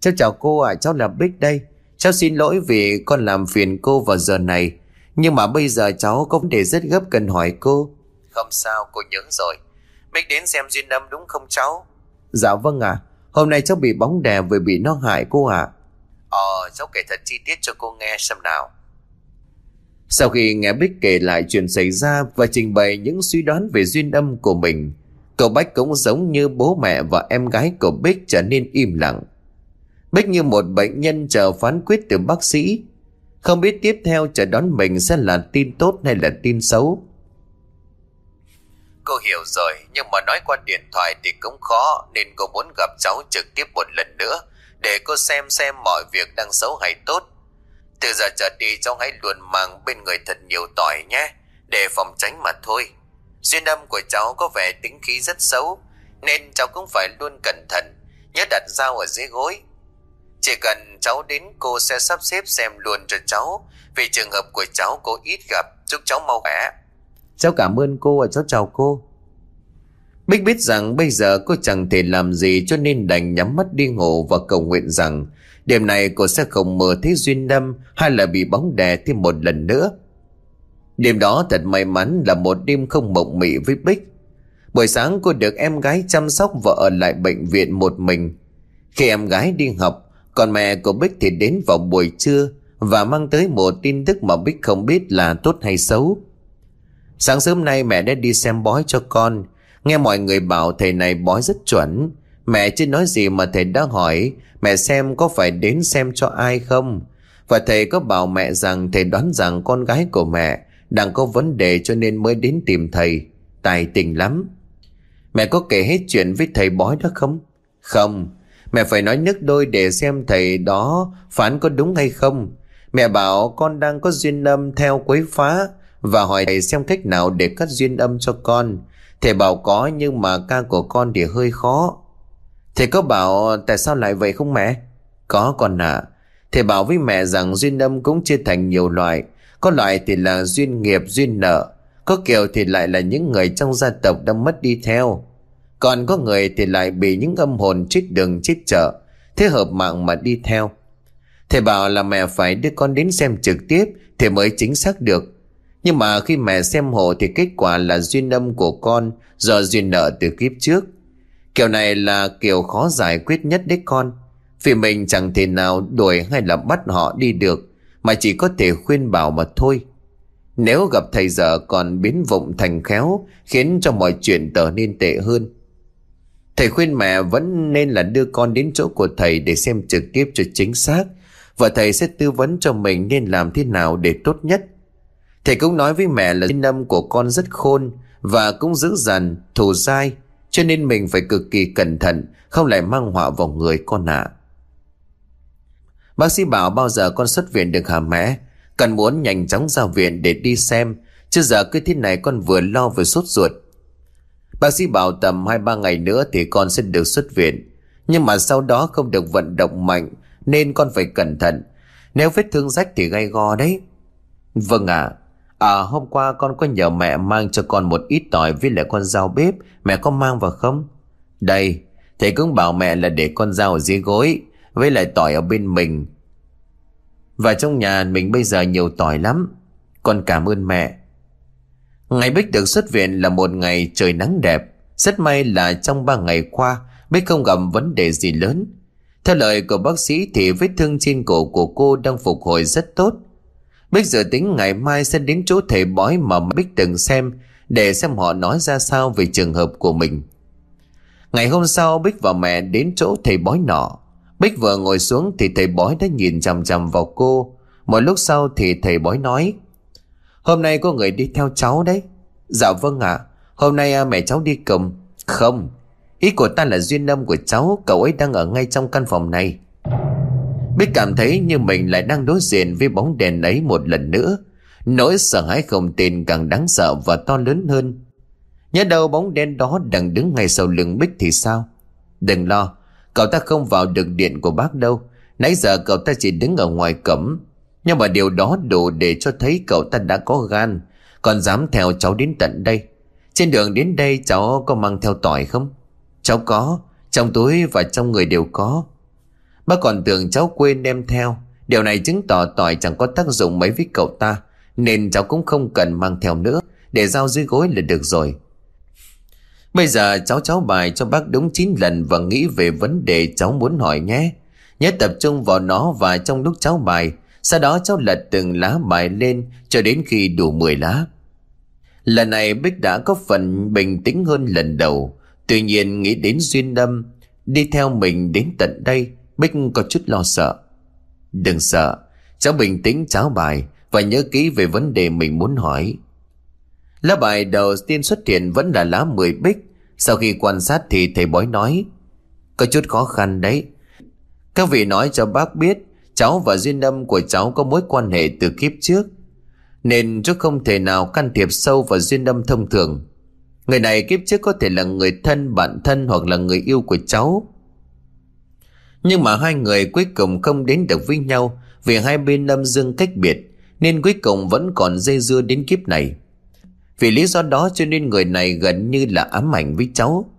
S1: Cháu chào cô à, cháu là Bích đây. Cháu xin lỗi vì con làm phiền cô vào giờ này. Nhưng mà bây giờ cháu có vấn đề rất gấp cần hỏi cô. Không sao, cô nhớ rồi. Bích đến xem duyên âm đúng không cháu? Dạ vâng ạ. À. Hôm nay cháu bị bóng đè vừa bị nó hại cô ạ. À. Ờ, cháu kể thật chi tiết cho cô nghe xem nào. Sau khi nghe Bích kể lại chuyện xảy ra và trình bày những suy đoán về duyên âm của mình, cậu Bách cũng giống như bố mẹ và em gái của Bích trở nên im lặng. Bích như một bệnh nhân chờ phán quyết từ bác sĩ, không biết tiếp theo chờ đón mình sẽ là tin tốt hay là tin xấu. Cô hiểu rồi, nhưng mà nói qua điện thoại thì cũng khó nên cô muốn gặp cháu trực tiếp một lần nữa để cô xem xem mọi việc đang xấu hay tốt. Từ giờ trở đi cháu hãy luôn mang bên người thật nhiều tỏi nhé, để phòng tránh mà thôi. Duyên âm của cháu có vẻ tính khí rất xấu, nên cháu cũng phải luôn cẩn thận, nhớ đặt dao ở dưới gối. Chỉ cần cháu đến cô sẽ sắp xếp xem luôn cho cháu, vì trường hợp của cháu cô ít gặp, chúc cháu mau khỏe. Cháu cảm ơn cô và cháu chào cô. Bích biết rằng bây giờ cô chẳng thể làm gì cho nên đành nhắm mắt đi ngủ và cầu nguyện rằng đêm này cô sẽ không mơ thấy duyên đâm hay là bị bóng đè thêm một lần nữa. Đêm đó thật may mắn là một đêm không mộng mị với Bích. Buổi sáng cô được em gái chăm sóc và ở lại bệnh viện một mình. Khi em gái đi học, còn mẹ của Bích thì đến vào buổi trưa và mang tới một tin tức mà Bích không biết là tốt hay xấu. Sáng sớm nay mẹ đã đi xem bói cho con. Nghe mọi người bảo thầy này bói rất chuẩn. Mẹ chưa nói gì mà thầy đã hỏi, Mẹ xem có phải đến xem cho ai không? Và thầy có bảo mẹ rằng Thầy đoán rằng con gái của mẹ Đang có vấn đề cho nên mới đến tìm thầy. Tài tình lắm. Mẹ có kể hết chuyện với thầy bói đó không? Không. Mẹ phải nói nước đôi để xem thầy đó Phán có đúng hay không. Mẹ bảo con đang có duyên âm theo quấy phá. Và hỏi thầy xem cách nào để cắt duyên âm cho con Thầy bảo có nhưng mà ca của con thì hơi khó. Thầy có bảo tại sao lại vậy không mẹ? Có con ạ. À. Thầy bảo với mẹ rằng duyên âm cũng chia thành nhiều loại. Có loại thì là duyên nghiệp, duyên nợ. Có kiểu thì lại là những người trong gia tộc đang mất đi theo. Còn có người thì lại bị những âm hồn chết đường chết chợ. Thế hợp mạng mà đi theo. Thầy bảo là mẹ phải đưa con đến xem trực tiếp thì mới chính xác được. Nhưng mà khi mẹ xem hộ thì kết quả là duyên âm của con do duyên nợ từ kiếp trước. Kiểu này là kiểu khó giải quyết nhất đấy con. Vì mình chẳng thể nào đuổi hay là bắt họ đi được, mà chỉ có thể khuyên bảo mà thôi. Nếu gặp thầy giờ còn biến vụng thành khéo, khiến cho mọi chuyện trở nên tệ hơn. Thầy khuyên mẹ vẫn nên là đưa con đến chỗ của thầy để xem trực tiếp cho chính xác, và thầy sẽ tư vấn cho mình nên làm thế nào để tốt nhất. Thầy cũng nói với mẹ là sinh âm của con rất khôn và cũng dữ dằn, thù dai, cho nên mình phải cực kỳ cẩn thận, không lại mang họa vào người con ạ. Bác sĩ bảo bao giờ con xuất viện được hả mẹ? Cần muốn nhanh chóng ra viện để đi xem, chứ giờ cứ thế này con vừa lo vừa sốt ruột. Bác sĩ bảo tầm 2-3 ngày nữa thì con sẽ được xuất viện. Nhưng mà sau đó không được vận động mạnh nên con phải cẩn thận. Nếu vết thương rách thì gai go đấy. Vâng ạ, À À hôm qua con có nhờ mẹ mang cho con một ít tỏi với lại con dao bếp. Mẹ có mang vào không? Đây, Thầy cũng bảo mẹ là để con dao ở dưới gối, Với lại tỏi ở bên mình. Và trong nhà mình bây giờ nhiều tỏi lắm. Con cảm ơn mẹ. Ngày Bích được xuất viện là một ngày trời nắng đẹp. Rất may là trong ba ngày qua, Bích không gặp vấn đề gì lớn. Theo lời của bác sĩ thì vết thương trên cổ của cô đang phục hồi rất tốt. Bích dự tính ngày mai sẽ đến chỗ thầy bói mà Bích từng xem, để xem họ nói ra sao về trường hợp của mình. Ngày hôm sau, Bích và mẹ đến chỗ thầy bói nọ. Bích vừa ngồi xuống thì thầy bói đã nhìn chằm chằm vào cô. Một lúc sau thì thầy bói nói, Hôm nay có người đi theo cháu đấy. Dạ vâng ạ Hôm nay à, mẹ cháu đi cầm Không Ý của ta là duyên âm của cháu, Cậu ấy đang ở ngay trong căn phòng này Bích cảm thấy như mình lại đang đối diện với bóng đèn ấy một lần nữa. Nỗi sợ hãi không tin càng đáng sợ và to lớn hơn. Nhớ đâu bóng đen đó đang đứng ngay sau lưng Bích thì sao? Đừng lo, Cậu ta không vào được điện của bác đâu. Nãy giờ cậu ta chỉ đứng ở ngoài cổng. Nhưng mà điều đó đủ để cho thấy cậu ta đã có gan. Còn dám theo cháu đến tận đây. Trên đường đến đây cháu có mang theo tỏi không? Cháu có, Trong túi và trong người đều có. Bác còn tưởng cháu quên đem theo. Điều này chứng tỏ tỏi chẳng có tác dụng mấy với cậu ta, Nên cháu cũng không cần mang theo nữa. Để giao dưới gối là được rồi. Bây giờ cháu cháu bài cho bác đúng 9 lần Và nghĩ về vấn đề cháu muốn hỏi nhé. Nhớ tập trung vào nó và trong lúc cháu bài, Sau đó cháu lật từng lá bài lên Cho đến khi đủ 10 lá. Lần này Bích đã có phần bình tĩnh hơn lần đầu. Tuy nhiên nghĩ đến duyên đâm Đi theo mình đến tận đây. Bích có chút lo sợ. Đừng sợ Cháu bình tĩnh cháu bài Và nhớ kỹ về vấn đề mình muốn hỏi. Lá bài đầu tiên xuất hiện vẫn là lá 10 bích. Sau khi quan sát thì thầy bói nói Có chút khó khăn đấy. Các vị nói cho bác biết Cháu và duyên âm của cháu có mối quan hệ từ kiếp trước Nên chú không thể nào can thiệp sâu vào duyên âm thông thường. Người này kiếp trước có thể là người thân, bạn thân hoặc là người yêu của cháu. Nhưng mà hai người cuối cùng không đến được với nhau Vì hai bên âm dương cách biệt, Nên cuối cùng vẫn còn dây dưa đến kiếp này. Vì lý do đó cho nên người này gần như là ám ảnh với cháu.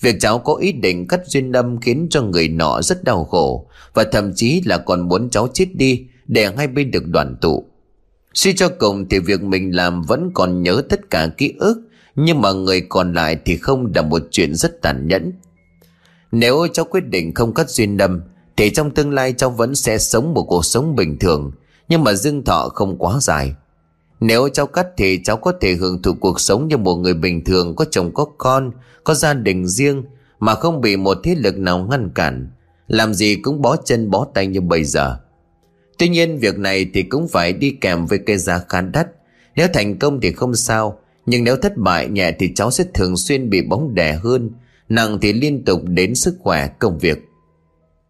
S1: Việc cháu có ý định cắt duyên âm khiến cho người nọ rất đau khổ Và thậm chí là còn muốn cháu chết đi để hai bên được đoàn tụ. Suy cho cùng thì việc mình làm vẫn còn nhớ tất cả ký ức, Nhưng mà người còn lại thì không là một chuyện rất tàn nhẫn. Nếu cháu quyết định không cắt duyên đâm Thì trong tương lai cháu vẫn sẽ sống một cuộc sống bình thường Nhưng mà dương thọ không quá dài nếu cháu cắt thì cháu có thể hưởng thụ cuộc sống như một người bình thường có chồng có con, có gia đình riêng mà không bị một thế lực nào ngăn cản. Làm gì cũng bó chân bó tay như bây giờ. Tuy nhiên việc này thì cũng phải đi kèm với cái giá khá đắt. Nếu thành công thì không sao, nhưng nếu thất bại nhẹ thì cháu sẽ thường xuyên bị bóng đè hơn, nặng thì liên tục đến sức khỏe công việc.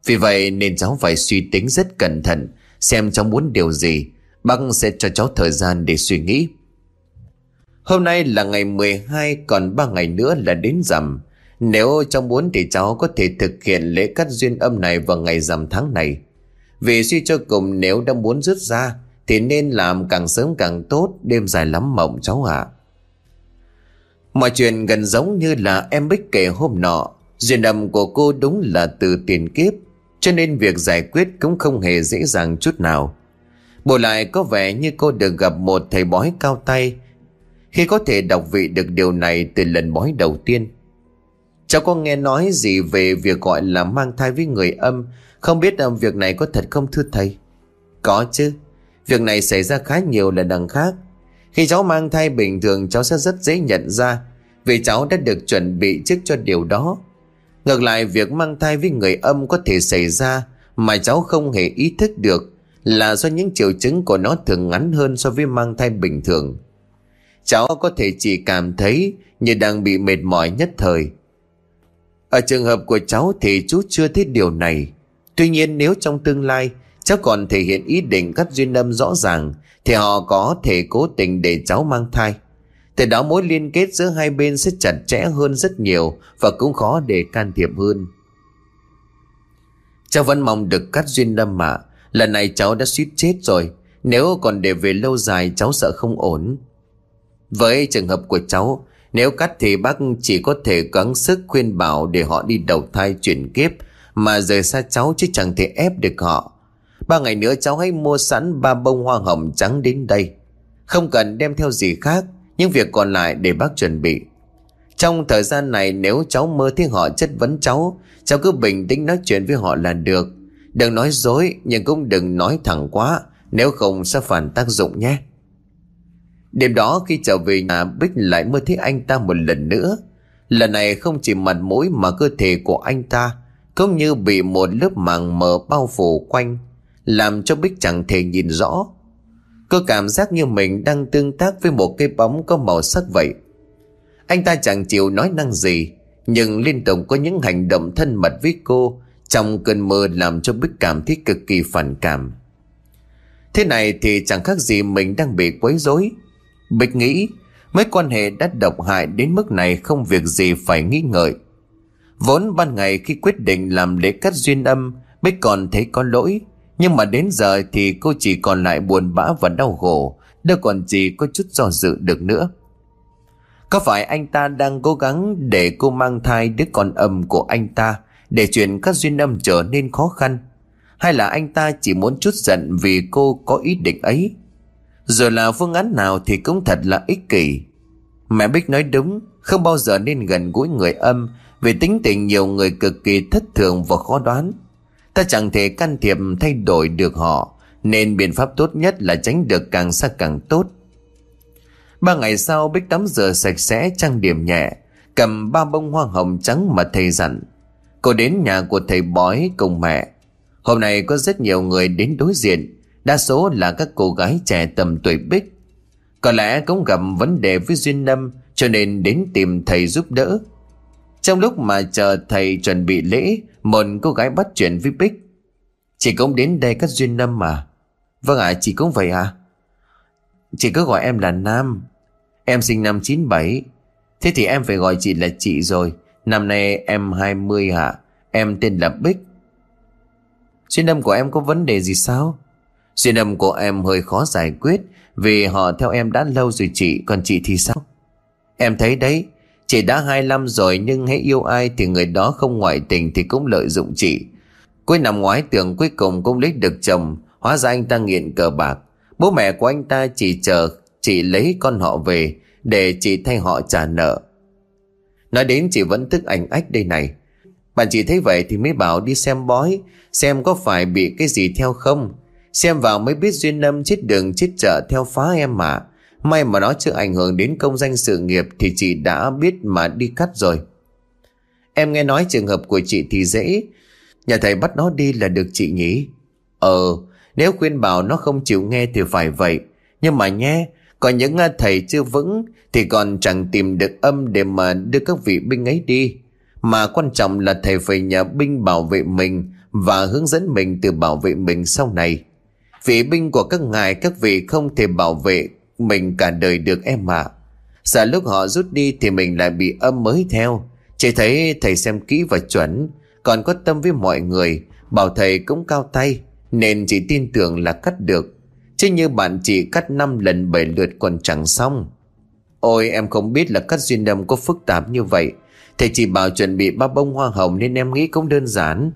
S1: Vì vậy nên cháu phải suy tính rất cẩn thận, xem cháu muốn điều gì. Bác sẽ cho cháu thời gian để suy nghĩ. Hôm nay là ngày 12 Còn 3 ngày nữa là đến rằm. Nếu cháu muốn thì cháu có thể thực hiện lễ cắt duyên âm này vào ngày rằm tháng này. Vì suy cho cùng nếu đã muốn rút ra, Thì nên làm càng sớm càng tốt, Đêm dài lắm mộng cháu ạ. Mọi chuyện gần giống như là em Bích kể hôm nọ. Duyên âm của cô đúng là từ tiền kiếp Cho nên việc giải quyết cũng không hề dễ dàng chút nào. Bù lại có vẻ như cô được gặp một thầy bói cao tay. Khi có thể đọc vị được điều này từ lần bói đầu tiên. Cháu có nghe nói gì về việc gọi là mang thai với người âm? Không biết um, việc này có thật không thưa thầy? Có chứ. Việc này xảy ra khá nhiều lần đằng khác. Khi cháu mang thai bình thường, cháu sẽ rất dễ nhận ra Vì cháu đã được chuẩn bị trước cho điều đó Ngược lại, việc mang thai với người âm có thể xảy ra Mà cháu không hề ý thức được là do những triệu chứng của nó thường ngắn hơn so với mang thai bình thường. Cháu có thể chỉ cảm thấy như đang bị mệt mỏi nhất thời. Ở trường hợp của cháu thì chú chưa thấy điều này. Tuy nhiên, nếu trong tương lai, cháu còn thể hiện ý định cắt duyên âm rõ ràng thì họ có thể cố tình để cháu mang thai. Từ đó mối liên kết giữa hai bên sẽ chặt chẽ hơn rất nhiều và cũng khó để can thiệp hơn. Cháu vẫn mong được cắt duyên đâm mà Lần này cháu đã suýt chết rồi. Nếu còn để về lâu dài, cháu sợ không ổn. Với trường hợp của cháu, Nếu cắt thì bác chỉ có thể gắng sức khuyên bảo Để họ đi đầu thai chuyển kiếp. Mà rời xa cháu chứ chẳng thể ép được họ. Ba ngày nữa cháu hãy mua sẵn ba bông hoa hồng trắng đến đây. Không cần đem theo gì khác Nhưng việc còn lại để bác chuẩn bị. Trong thời gian này, nếu cháu mơ thấy họ chất vấn cháu Cháu cứ bình tĩnh nói chuyện với họ là được. Đừng nói dối, nhưng cũng đừng nói thẳng quá, Nếu không sẽ phản tác dụng nhé. Đêm đó khi trở về nhà, Bích lại mơ thấy anh ta một lần nữa. Lần này không chỉ mặt mũi mà cơ thể của anh ta, Cũng như bị một lớp màng mờ bao phủ quanh. Làm cho Bích chẳng thể nhìn rõ. Cô cảm giác như mình đang tương tác với một cái bóng có màu sắc vậy. Anh ta chẳng chịu nói năng gì, Nhưng liên tục có những hành động thân mật với cô Trong cơn mơ làm cho Bích cảm thấy cực kỳ phản cảm. Thế này thì chẳng khác gì mình đang bị quấy rối. Bích nghĩ Mấy quan hệ đã độc hại đến mức này không việc gì phải nghĩ ngợi. Vốn ban ngày khi quyết định làm lễ cắt duyên âm, Bích còn thấy có lỗi. Nhưng mà đến giờ thì cô chỉ còn lại buồn bã và đau khổ, Đâu còn gì có chút do dự được nữa. Có phải anh ta đang cố gắng để cô mang thai đứa con âm của anh ta Để chuyện các duyên âm trở nên khó khăn? Hay là anh ta chỉ muốn chút giận vì cô có ý định ấy? Rồi là phương án nào thì cũng thật là ích kỷ. Mẹ Bích nói đúng, Không bao giờ nên gần gũi người âm, Vì tính tình nhiều người cực kỳ thất thường và khó đoán. Ta chẳng thể can thiệp thay đổi được họ, Nên biện pháp tốt nhất là tránh được càng xa càng tốt. Ba ngày sau, Bích tắm rửa sạch sẽ, trang điểm nhẹ, Cầm ba bông hoa hồng trắng mà thầy dặn. Cô đến nhà của thầy bói cùng mẹ. Hôm nay có rất nhiều người đến đối diện, Đa số là các cô gái trẻ tầm tuổi Bích. Có lẽ cũng gặp vấn đề với Duyên Lâm, Cho nên đến tìm thầy giúp đỡ. Trong lúc mà chờ thầy chuẩn bị lễ, một cô gái bắt chuyện với Bích. Chị cũng đến đây cắt duyên năm mà. Vâng ạ, chị cũng vậy à Chị cứ gọi em là Nam. Em sinh năm 97 Thế thì em phải gọi chị là chị rồi. Năm nay em 20 hả Em tên là Bích. Duyên âm của em có vấn đề gì sao? Duyên âm của em hơi khó giải quyết Vì họ theo em đã lâu rồi chị. Còn chị thì sao? Em thấy đấy Chị đã 25 rồi nhưng hãy yêu ai thì người đó không ngoại tình thì cũng lợi dụng chị. Cuối năm ngoái tưởng cuối cùng cũng lấy được chồng, hóa ra anh ta nghiện cờ bạc. Bố mẹ của anh ta chỉ chờ chị lấy con họ về để chị thay họ trả nợ. Nói đến chị vẫn tức ảnh ách đây này. Bạn chị thấy vậy thì mới bảo đi xem bói, xem có phải bị cái gì theo không. Xem vào mới biết duyên âm chết đường chết chợ theo phá em mà. May mà nó chưa ảnh hưởng đến công danh sự nghiệp thì chị đã biết mà đi cắt rồi. Em nghe nói trường hợp của chị thì dễ. Nhà thầy bắt nó đi là được chị nhỉ? Ờ, nếu khuyên bảo nó không chịu nghe thì phải vậy. Nhưng mà nhé, còn những à, thầy chưa vững thì còn chẳng tìm được âm để mà đưa các vị binh ấy đi. Mà quan trọng là thầy phải nhờ binh bảo vệ mình và hướng dẫn mình từ bảo vệ mình sau này. Vị binh của các ngài các vị không thể bảo vệ mình cả đời được em ạ. À. Lúc họ rút đi thì mình lại bị âm mới theo. Chỉ thấy thầy xem kỹ và chuẩn, còn có tâm với mọi người, bảo thầy cũng cao tay, nên chỉ tin tưởng là cắt được. Chứ như bạn chỉ cắt 5 lần 7 lượt còn chẳng xong. Ôi em không biết là cắt duyên đâm có phức tạp như vậy. Thầy chỉ bảo chuẩn bị ba bông hoa hồng nên em nghĩ cũng đơn giản.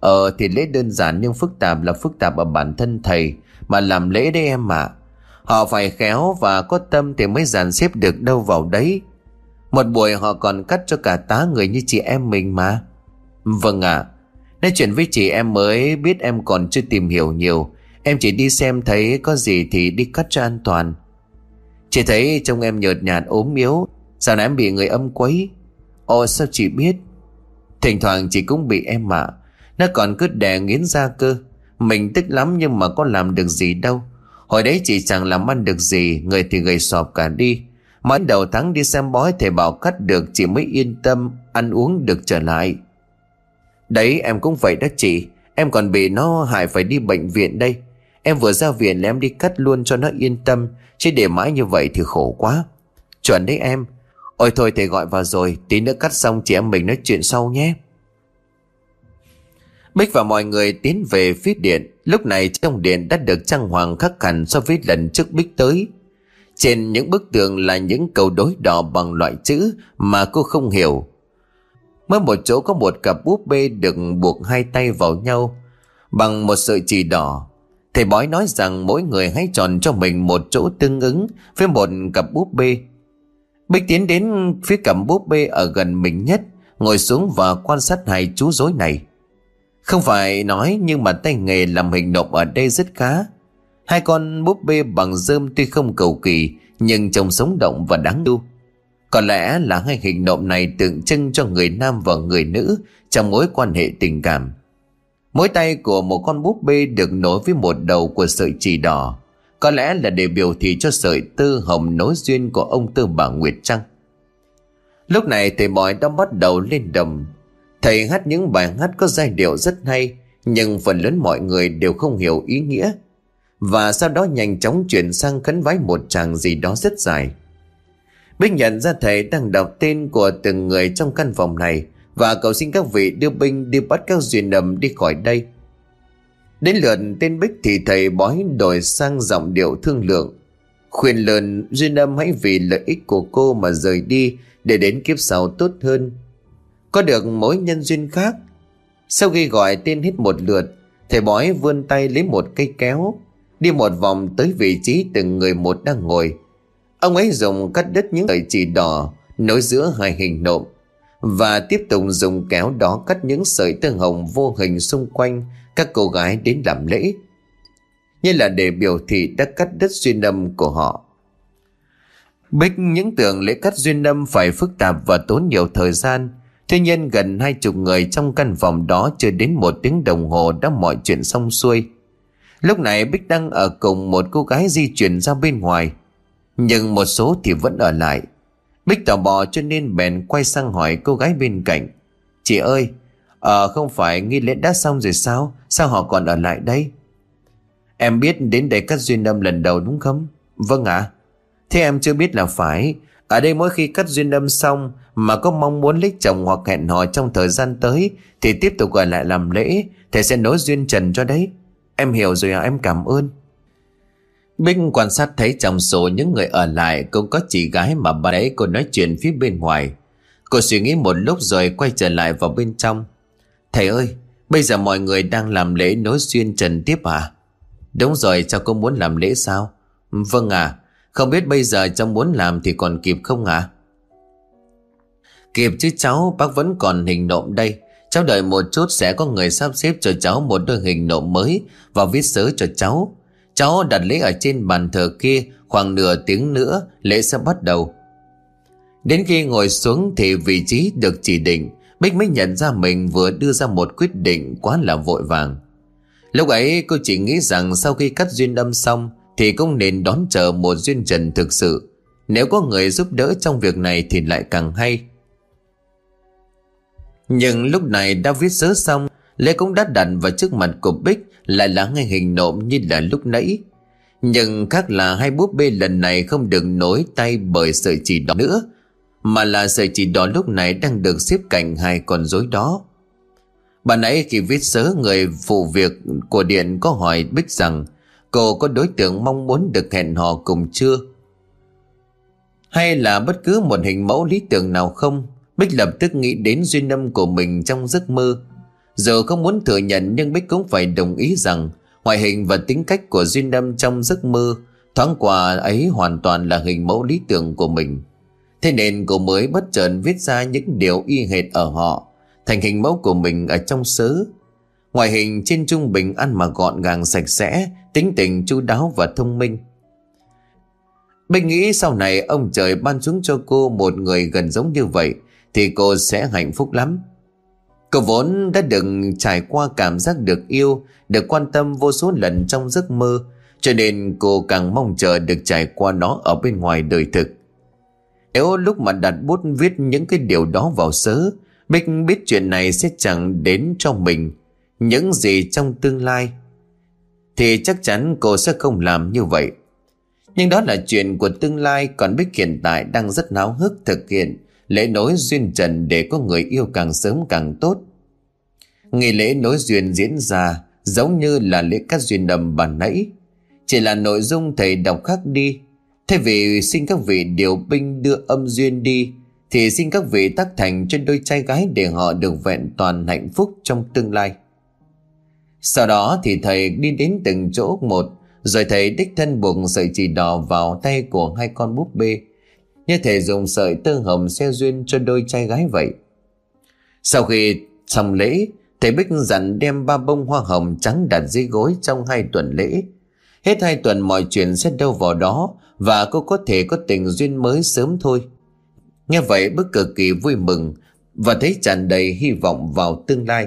S1: Ờ thì lễ đơn giản nhưng phức tạp là phức tạp ở bản thân thầy mà làm lễ đấy em ạ. À. Họ phải khéo và có tâm thì mới dàn xếp được đâu vào đấy. Một buổi họ còn cắt cho cả tá người như chị em mình mà. Vâng ạ. À, nói chuyện với chị em mới biết em còn chưa tìm hiểu nhiều. Em chỉ đi xem thấy có gì thì đi cắt cho an toàn. Chị thấy trông em nhợt nhạt ốm yếu. Sao nãy em bị người âm quấy? Ồ sao chị biết? Thỉnh thoảng chị cũng bị em ạ. Nó còn cứ đè nghiến ra cơ. Mình tức lắm nhưng mà có làm được gì đâu. Hồi đấy chị chẳng làm ăn được gì, Người thì gầy sọp cả đi. Mãi đầu tháng đi xem bói, thầy bảo cắt được, Chị mới yên tâm, ăn uống được trở lại. Đấy, em cũng vậy đó chị. Em còn bị nó hại phải đi bệnh viện đây. Em vừa ra viện là em đi cắt luôn cho nó yên tâm, Chứ để mãi như vậy thì khổ quá. Chuẩn đấy em. Ôi thôi thầy gọi vào rồi, Tí nữa cắt xong chị em mình nói chuyện sau nhé. Bích và mọi người tiến về phía điện. Lúc này trong điện đã được trang hoàng khắc hẳn so với lần trước Bích tới. Trên những bức tường là những cầu đối đỏ bằng loại chữ mà cô không hiểu. Mới một chỗ có một cặp búp bê được buộc hai tay vào nhau bằng một sợi chỉ đỏ. Thầy bói nói rằng mỗi người hãy chọn cho mình một chỗ tương ứng với một cặp búp bê. Bích tiến đến phía cặp búp bê ở gần mình nhất, ngồi xuống và quan sát hai chú rối này. Không phải nói nhưng mà tay nghề làm hình nộm ở đây rất khá. Hai con búp bê bằng rơm tuy không cầu kỳ, nhưng trông sống động và đáng yêu. Có lẽ là hai hình nộm này tượng trưng cho người nam và người nữ trong mối quan hệ tình cảm. Mỗi tay của một con búp bê được nối với một đầu của sợi chỉ đỏ. Có lẽ là để biểu thị cho sợi tư hồng nối duyên của ông Tư bà Nguyệt Trăng Lúc này thầy bói đã bắt đầu lên đầm Thầy hát những bài hát có giai điệu rất hay, Nhưng phần lớn mọi người đều không hiểu ý nghĩa. Và sau đó nhanh chóng chuyển sang khấn vái một tràng gì đó rất dài. Bích nhận ra thầy đang đọc tên của từng người trong căn phòng này, Và cầu xin các vị đưa binh đi bắt các duyên đầm đi khỏi đây. Đến lượt tên Bích thì thầy bói đổi sang giọng điệu thương lượng. Khuyên lợn duyên âm hãy vì lợi ích của cô mà rời đi, Để đến kiếp sau tốt hơn. Có được mối nhân duyên khác Sau khi gọi tên hết một lượt, Thầy bói vươn tay lấy một cây kéo, Đi một vòng tới vị trí từng người một đang ngồi Ông ấy dùng cắt đứt những sợi chỉ đỏ nối giữa hai hình nộm và tiếp tục dùng kéo đó cắt những sợi tơ hồng vô hình xung quanh các cô gái đến làm lễ. Như là để biểu thị đã cắt đứt duyên âm của họ. Bích những tưởng lễ cắt duyên âm phải phức tạp và tốn nhiều thời gian. Tuy nhiên gần hai chục người trong căn phòng đó chưa đến một tiếng đồng hồ đã mọi chuyện xong xuôi. Lúc này Bích đang ở cùng một cô gái di chuyển ra bên ngoài. Nhưng một số thì vẫn ở lại. Bích tò mò cho nên bèn quay sang hỏi cô gái bên cạnh, Chị ơi Ờ không phải nghi lễ đã xong rồi sao? Sao họ còn ở lại đây? Em biết đến đây cắt duyên âm lần đầu đúng không? Vâng ạ. Thế em chưa biết là phải. Ở đây mỗi khi cắt duyên âm xong Mà có mong muốn lấy chồng hoặc hẹn hò trong thời gian tới Thì tiếp tục gọi lại làm lễ Thầy sẽ nối duyên trần cho đấy Em hiểu rồi à em cảm ơn Bích quan sát thấy trong số những người ở lại cũng có chị gái mà bà ấy cô nói chuyện phía bên ngoài. Cô suy nghĩ một lúc rồi quay trở lại vào bên trong. Thầy ơi, bây giờ mọi người đang làm lễ nối duyên trần tiếp à? Đúng rồi, cháu có muốn làm lễ sao? Vâng à, không biết bây giờ cháu muốn làm thì còn kịp không ạ? Kịp chứ cháu, bác vẫn còn hình nộm đây. Cháu đợi một chút sẽ có người sắp xếp cho cháu một đôi hình nộm mới và viết sớ cho cháu. Cháu đặt lễ ở trên bàn thờ kia Khoảng nửa tiếng nữa lễ sẽ bắt đầu Đến khi ngồi xuống thì vị trí được chỉ định Bích mới nhận ra mình vừa đưa ra một quyết định quá là vội vàng Lúc ấy cô chỉ nghĩ rằng sau khi cắt duyên âm xong thì cũng nên đón chờ một duyên trần thực sự Nếu có người giúp đỡ trong việc này thì lại càng hay Nhưng lúc này đã viết sớ xong Lê cũng đã đặt vào trước mặt của Bích lại là ngay hình nộm như là lúc nãy. Nhưng khác là hai búp bê lần này không được nối tay bởi sợi chỉ đỏ nữa, mà là sợi chỉ đỏ lúc này đang được xếp cạnh hai con rối đó. Bà nãy khi viết sớ người phụ việc của Điện có hỏi Bích rằng cô có đối tượng mong muốn được hẹn hò cùng chưa? Hay là bất cứ một hình mẫu lý tưởng nào không? Bích lập tức nghĩ đến duyên âm của mình trong giấc mơ Giờ không muốn thừa nhận nhưng Bích cũng phải đồng ý rằng ngoại hình và tính cách của Duyên âm trong giấc mơ thoáng qua ấy hoàn toàn là hình mẫu lý tưởng của mình. Thế nên cô mới bất chợt viết ra những điều y hệt ở họ thành hình mẫu của mình ở trong sớ. Ngoại hình trên trung bình ăn mà gọn gàng sạch sẽ, tính tình chu đáo và thông minh. Bình nghĩ sau này ông trời ban xuống cho cô một người gần giống như vậy thì cô sẽ hạnh phúc lắm. Cô vốn đã đừng trải qua cảm giác được yêu, được quan tâm vô số lần trong giấc mơ, cho nên cô càng mong chờ được trải qua nó ở bên ngoài đời thực. Nếu lúc mà đặt bút viết những cái điều đó vào sớ, Bích biết chuyện này sẽ chẳng đến cho mình những gì trong tương lai, thì chắc chắn cô sẽ không làm như vậy. Nhưng đó là chuyện của tương lai còn Bích hiện tại đang rất náo hức thực hiện lễ nối duyên trần để có người yêu càng sớm càng tốt. Ngày lễ nối duyên diễn ra giống như là lễ cắt duyên đầm bàn nãy. Chỉ là nội dung thầy đọc khác đi. Thay vì xin các vị điều binh đưa âm duyên đi, thì xin các vị tác thành cho đôi trai gái để họ được vẹn toàn hạnh phúc trong tương lai. Sau đó thì thầy đi đến từng chỗ một, rồi thầy đích thân buộc sợi chỉ đỏ vào tay của hai con búp bê, như thể dùng sợi tơ hồng xe duyên cho đôi trai gái vậy. Sau khi xong lễ, thầy Bích dặn đem ba bông hoa hồng trắng đặt dưới gối trong hai tuần lễ. Hết hai tuần mọi chuyện sẽ đâu vào đó và cô có thể có tình duyên mới sớm thôi. Nghe vậy bức cực kỳ vui mừng và thấy tràn đầy hy vọng vào tương lai.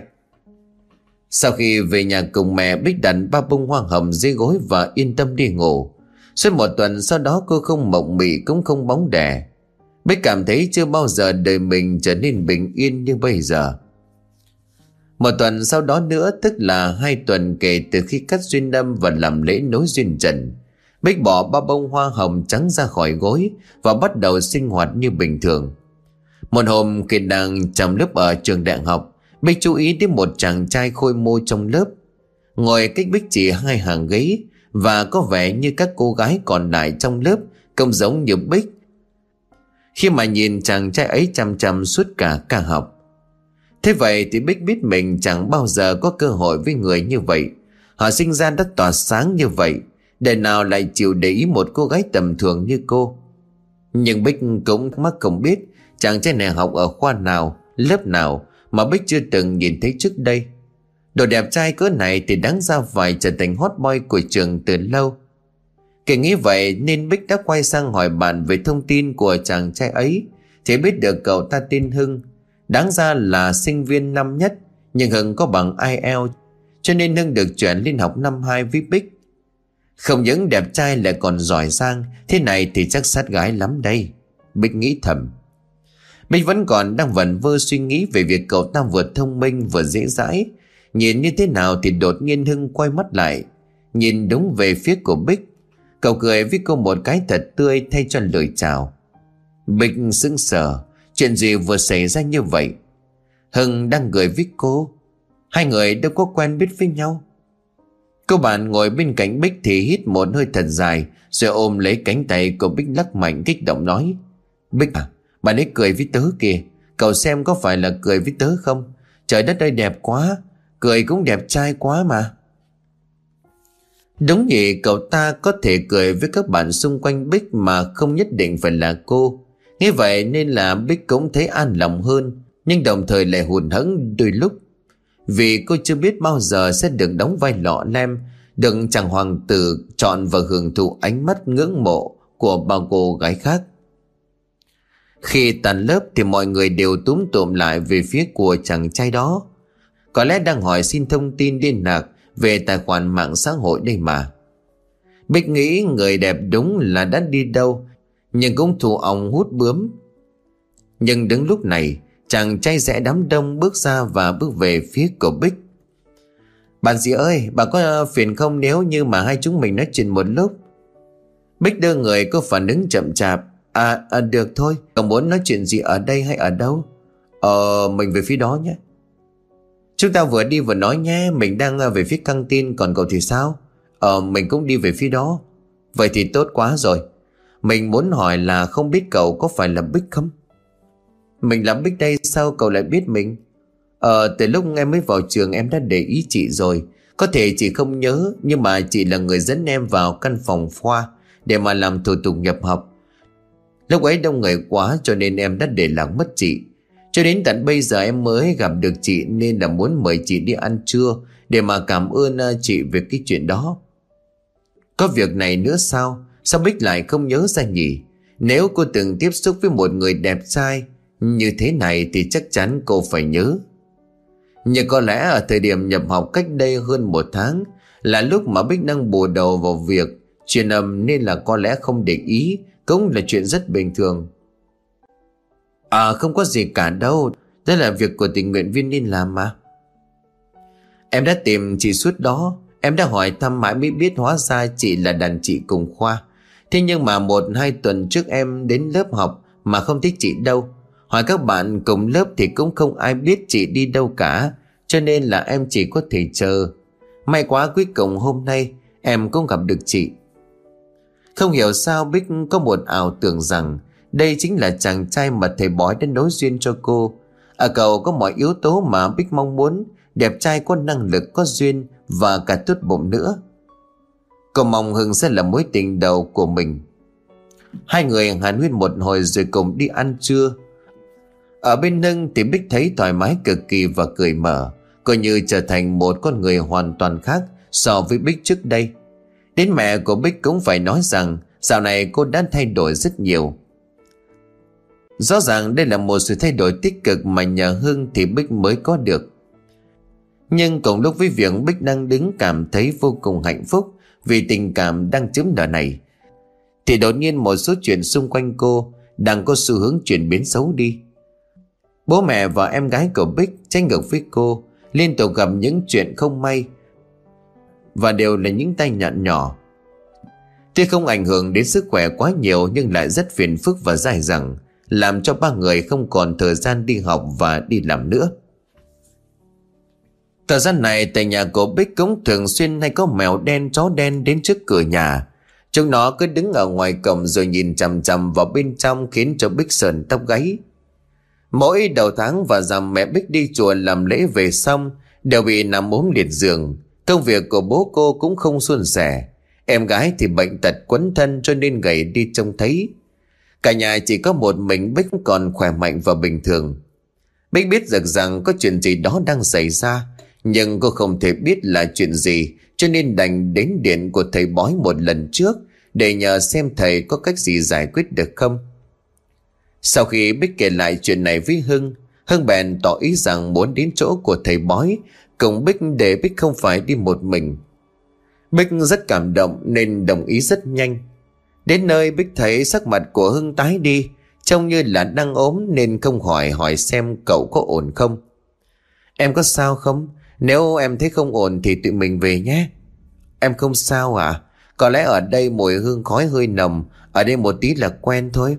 S1: Sau khi về nhà cùng mẹ Bích đặt ba bông hoa hồng dưới gối và yên tâm đi ngủ, Suốt một tuần sau đó cô không mộng mị cũng không bóng đè. Bích cảm thấy chưa bao giờ đời mình trở nên bình yên như bây giờ. Một tuần sau đó nữa tức là hai tuần kể từ khi cắt duyên đâm và làm lễ nối duyên trần Bích bỏ ba bông hoa hồng trắng ra khỏi gối và bắt đầu sinh hoạt như bình thường. Một hôm khi đang trong lớp ở trường đại học, Bích chú ý đến một chàng trai khôi mô trong lớp. Ngồi cách Bích chỉ hai hàng ghế và có vẻ như các cô gái còn lại trong lớp không giống như Bích. Khi mà nhìn chàng trai ấy chăm chăm suốt cả ca học. Thế vậy thì Bích biết mình chẳng bao giờ có cơ hội với người như vậy. Họ sinh ra đã tỏa sáng như vậy Đời nào lại chịu để ý một cô gái tầm thường như cô Nhưng Bích cũng mắc không biết Chàng trai này học ở khoa nào, Lớp nào mà Bích chưa từng nhìn thấy trước đây. Đồ đẹp trai cỡ này thì đáng ra phải trở thành hot boy của trường từ lâu. Kể nghĩ vậy nên Bích đã quay sang hỏi bạn về thông tin của chàng trai ấy Thì biết được cậu ta tên Hưng. Đáng ra là sinh viên năm nhất, Nhưng Hưng có bằng IELTS Cho nên Hưng được chuyển lên học năm 2 với Bích. Không những đẹp trai lại còn giỏi giang, Thế này thì chắc sát gái lắm đây. Bích nghĩ thầm mình vẫn còn đang vẩn vơ suy nghĩ Về việc cậu ta vừa thông minh vừa dễ dãi. Nhìn như thế nào thì đột nhiên Hưng quay mắt lại. Nhìn đúng về phía của Bích, Cậu cười với cô một cái thật tươi Thay cho lời chào. Bích sững sờ, Chuyện gì vừa xảy ra như vậy? Hưng đang cười với cô. Hai người đâu có quen biết với nhau. Cô bạn ngồi bên cạnh Bích thì hít một hơi thật dài, Rồi ôm lấy cánh tay của Bích lắc mạnh kích động nói, Bích à bạn ấy cười với tớ kìa. Cậu xem có phải là cười với tớ không? Trời đất ơi đẹp quá. Cười cũng đẹp trai quá mà. Đúng vậy cậu ta có thể cười với các bạn xung quanh Bích mà không nhất định phải là cô. Như vậy nên là Bích cũng thấy an lòng hơn, nhưng đồng thời lại hụt hẫng đôi lúc. Vì cô chưa biết bao giờ sẽ được đóng vai lọ lem Được chàng hoàng tử chọn và hưởng thụ ánh mắt ngưỡng mộ Của bao cô gái khác. Khi tàn lớp thì mọi người đều túm tụm lại về phía của chàng trai đó. Có lẽ đang hỏi xin thông tin liên lạc Về tài khoản mạng xã hội đây mà. Bích nghĩ người đẹp đúng là đã đi đâu, Nhưng cũng thù ông hút bướm. Nhưng đứng lúc này, Chàng trai rẽ đám đông bước ra và bước về phía của Bích. Bạn dì ơi, Bà có ờ, phiền không nếu như mà hai chúng mình nói chuyện một lúc? Bích đưa người có phản ứng chậm chạp. À, à được thôi. Cậu muốn nói chuyện gì ở đây hay ở đâu? Ờ mình về phía đó nhé. Chúng ta vừa đi vừa nói nhé. Mình đang à, về phía căng tin Còn cậu thì sao? Ờ mình cũng đi về phía đó. Vậy thì tốt quá rồi. Mình muốn hỏi là không biết cậu có phải là Bích không? Mình là Bích đây sao cậu lại biết mình? Ờ từ lúc em mới vào trường em đã để ý chị rồi. Có thể chị không nhớ Nhưng mà chị là người dẫn em vào căn phòng khoa Để mà làm thủ tục nhập học. Lúc ấy đông người quá cho nên em đã để lạc mất chị. Cho đến tận bây giờ em mới gặp được chị Nên là muốn mời chị đi ăn trưa Để mà cảm ơn à, chị về cái chuyện đó. Có việc này nữa sao? Sao Bích lại không nhớ ra nhỉ? Nếu cô từng tiếp xúc với một người đẹp trai như thế này thì chắc chắn cô phải nhớ. Nhưng có lẽ ở thời điểm nhập học cách đây hơn một tháng Là lúc mà Bích đang bù đầu vào việc Truyền âm nên là có lẽ không để ý. Cũng là chuyện rất bình thường. À không có gì cả đâu. Đây là việc của tình nguyện viên nên làm mà. Em đã tìm chị suốt đó. Em đã hỏi thăm mãi mới biết hóa ra chị là đàn chị cùng khoa. Thế nhưng mà một, hai tuần trước em đến lớp học Mà không thích chị đâu. Hỏi các bạn cùng lớp thì cũng không ai biết chị đi đâu cả. Cho nên là em chỉ có thể chờ. May quá cuối cùng hôm nay em cũng gặp được chị. Không hiểu sao Bích có một ảo tưởng rằng Đây chính là chàng trai mà thầy bói đã nối duyên cho cô. Ở cậu có mọi yếu tố mà Bích mong muốn. Đẹp trai có năng lực, có duyên Và cả tốt bụng nữa. Cô mong Hưng sẽ là mối tình đầu của mình. Hai người hàn huyên một hồi rồi cùng đi ăn trưa. Ở bên Nâng thì Bích thấy thoải mái, cực kỳ và cười mở. Coi như trở thành một con người hoàn toàn khác So với Bích trước đây. Đến mẹ của Bích cũng phải nói rằng Dạo này cô đã thay đổi rất nhiều. Rõ ràng đây là một sự thay đổi tích cực Mà nhờ Hương thì Bích mới có được. Nhưng cùng lúc với việc Bích đang đứng cảm thấy vô cùng hạnh phúc Vì tình cảm đang chiếm nở này, Thì đột nhiên một số chuyện xung quanh cô Đang có xu hướng chuyển biến xấu đi. Bố mẹ và em gái của Bích tranh ngược với cô, Liên tục gặp những chuyện không may và đều là những tay nạn nhỏ. Tuy không ảnh hưởng đến sức khỏe quá nhiều, Nhưng lại rất phiền phức và dài dẳng, Làm cho ba người không còn thời gian đi học và đi làm nữa. Thời gian này, tại nhà của Bích cũng thường xuyên hay có mèo đen, chó đen đến trước cửa nhà. Chúng nó cứ đứng ở ngoài cổng rồi nhìn chằm chằm vào bên trong khiến cho Bích sờn tóc gáy. Mỗi đầu tháng và dằm mẹ Bích đi chùa làm lễ về xong, đều bị nằm ốm liệt giường. Công việc của bố cô cũng không suôn sẻ. Em gái thì bệnh tật quấn thân cho nên gầy đi trông thấy. Cả nhà chỉ có một mình Bích còn khỏe mạnh và bình thường. Bích biết được rằng có chuyện gì đó đang xảy ra, nhưng cô không thể biết là chuyện gì, cho nên đành đến điện của thầy bói một lần trước để nhờ xem thầy có cách gì giải quyết được không. Sau khi Bích kể lại chuyện này với Hưng, Hưng bèn tỏ ý rằng muốn đến chỗ của thầy bói, cùng Bích để Bích không phải đi một mình. Bích rất cảm động nên đồng ý rất nhanh. Đến nơi Bích thấy sắc mặt của Hưng tái đi, trông như là đang ốm nên không hỏi hỏi xem cậu có ổn không. Em có sao không? Nếu em thấy không ổn thì tụi mình về nhé. Em không sao à? Có lẽ ở đây mùi hương khói hơi nồng, ở đây một tí là quen thôi.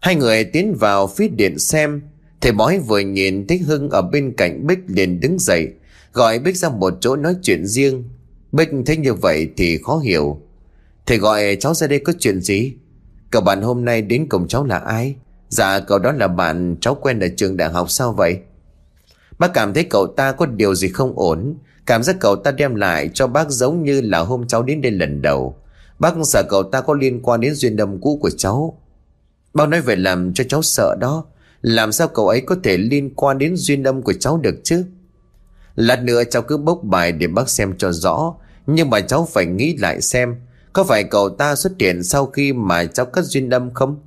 S1: Hai người tiến vào phía điện xem Thầy bói vừa nhìn thấy Hưng ở bên cạnh Bích liền đứng dậy, Gọi Bích ra một chỗ nói chuyện riêng. Bích thấy như vậy thì khó hiểu. Thầy gọi cháu ra đây có chuyện gì? Cậu bạn hôm nay đến cùng cháu là ai? Dạ cậu đó là bạn cháu quen ở trường đại học sao vậy? Bác cảm thấy cậu ta có điều gì không ổn. Cảm giác cậu ta đem lại cho bác giống như là hôm cháu đến đây lần đầu. Bác sợ cậu ta có liên quan đến duyên đâm cũ của cháu. Bao nói về làm cho cháu sợ đó. Làm sao cậu ấy có thể liên quan đến duyên âm của cháu được chứ? Lát nữa cháu cứ bốc bài để bác xem cho rõ. Nhưng mà cháu phải nghĩ lại xem, Có phải cậu ta xuất hiện sau khi mà cháu cắt duyên âm không?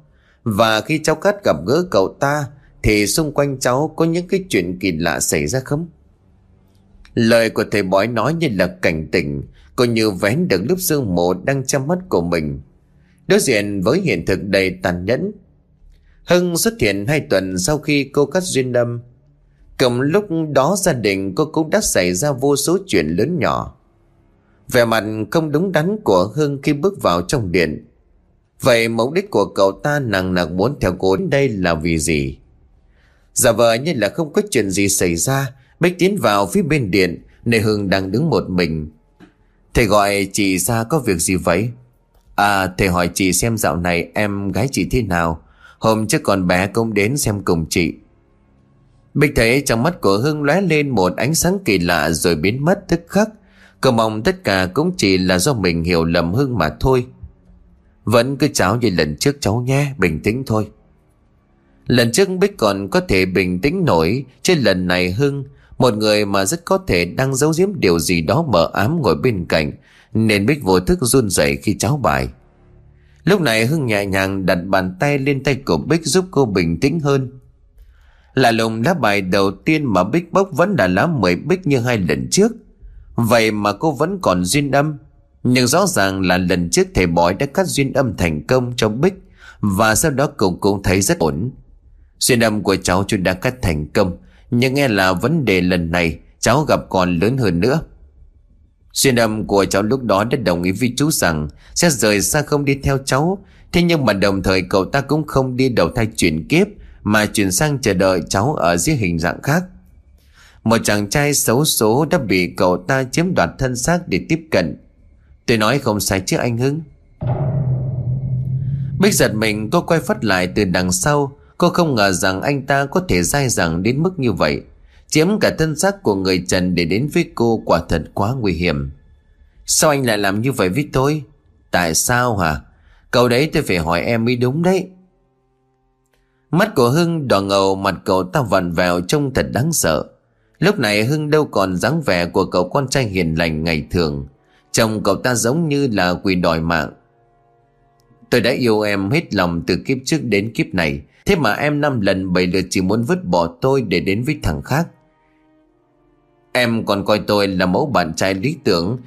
S1: Và khi cháu cắt gặp gỡ cậu ta, Thì xung quanh cháu có những cái chuyện kỳ lạ xảy ra không? Lời của thầy bói nói như là cảnh tỉnh Còn như vén được lớp sương mù đang trong mắt của mình. Đối diện với hiện thực đầy tàn nhẫn Hưng xuất hiện hai tuần sau khi cô cắt duyên đâm. Cùng lúc đó gia đình cô cũng đã xảy ra vô số chuyện lớn nhỏ. Vẻ mặt không đúng đắn của Hưng khi bước vào trong điện. Vậy mục đích của cậu ta nặng nặc muốn theo cô đến đây là vì gì? Giả vờ như là không có chuyện gì xảy ra, Bích tiến vào phía bên điện Nơi Hưng đang đứng một mình. Thầy gọi chị ra có việc gì vậy? À thầy hỏi chị xem dạo này em gái chị thế nào? Hôm trước còn bé cũng đến xem cùng chị. Bích thấy trong mắt của Hưng lóe lên một ánh sáng kỳ lạ rồi biến mất tức khắc. Cậu mong tất cả cũng chỉ là do mình hiểu lầm Hưng mà thôi. Vẫn cứ cháu như lần trước cháu nhé, Bình tĩnh thôi. Lần trước Bích còn có thể bình tĩnh nổi Trên lần này Hưng, Một người mà rất có thể đang giấu giếm điều gì đó mờ ám ngồi bên cạnh, nên Bích vô thức run rẩy khi cháu bài. Lúc này Hưng nhẹ nhàng đặt bàn tay lên tay của Bích giúp cô bình tĩnh hơn. Là lùng lá bài đầu tiên mà Bích bốc vẫn là lá mười Bích như hai lần trước. Vậy mà cô vẫn còn duyên âm. Nhưng rõ ràng là lần trước thầy bói đã cắt duyên âm thành công cho Bích Và sau đó cậu cũng thấy rất ổn. Duyên âm của cháu chưa đã cắt thành công, Nhưng nghe là vấn đề lần này, cháu gặp còn lớn hơn nữa. Xuyên âm của cháu lúc đó đã đồng ý với chú rằng sẽ rời xa không đi theo cháu. Thế nhưng mà đồng thời cậu ta cũng không đi đầu thai chuyển kiếp, mà chuyển sang chờ đợi cháu ở dưới hình dạng khác. Một chàng trai xấu số đã bị cậu ta chiếm đoạt thân xác để tiếp cận. Tôi nói không sai chứ anh Hưng. Bích giật mình, cô quay phát lại từ đằng sau. Cô không ngờ rằng anh ta có thể dai dẳng đến mức như vậy. Chiếm cả thân xác của người Trần để đến với cô quả thật quá nguy hiểm. Sao anh lại làm như vậy với tôi? Tại sao hả? Câu đấy tôi phải hỏi em mới đúng đấy. Mắt của Hưng đỏ ngầu, mặt cậu ta vặn vẹo trông thật đáng sợ. Lúc này Hưng đâu còn dáng vẻ của cậu con trai hiền lành ngày thường. Chồng cậu ta giống như là quỳ đòi mạng. Tôi đã yêu em hết lòng từ kiếp trước đến kiếp này. Thế mà em năm lần bảy lượt chỉ muốn vứt bỏ tôi để đến với thằng khác. Em còn coi tôi là mẫu bạn trai lý tưởng.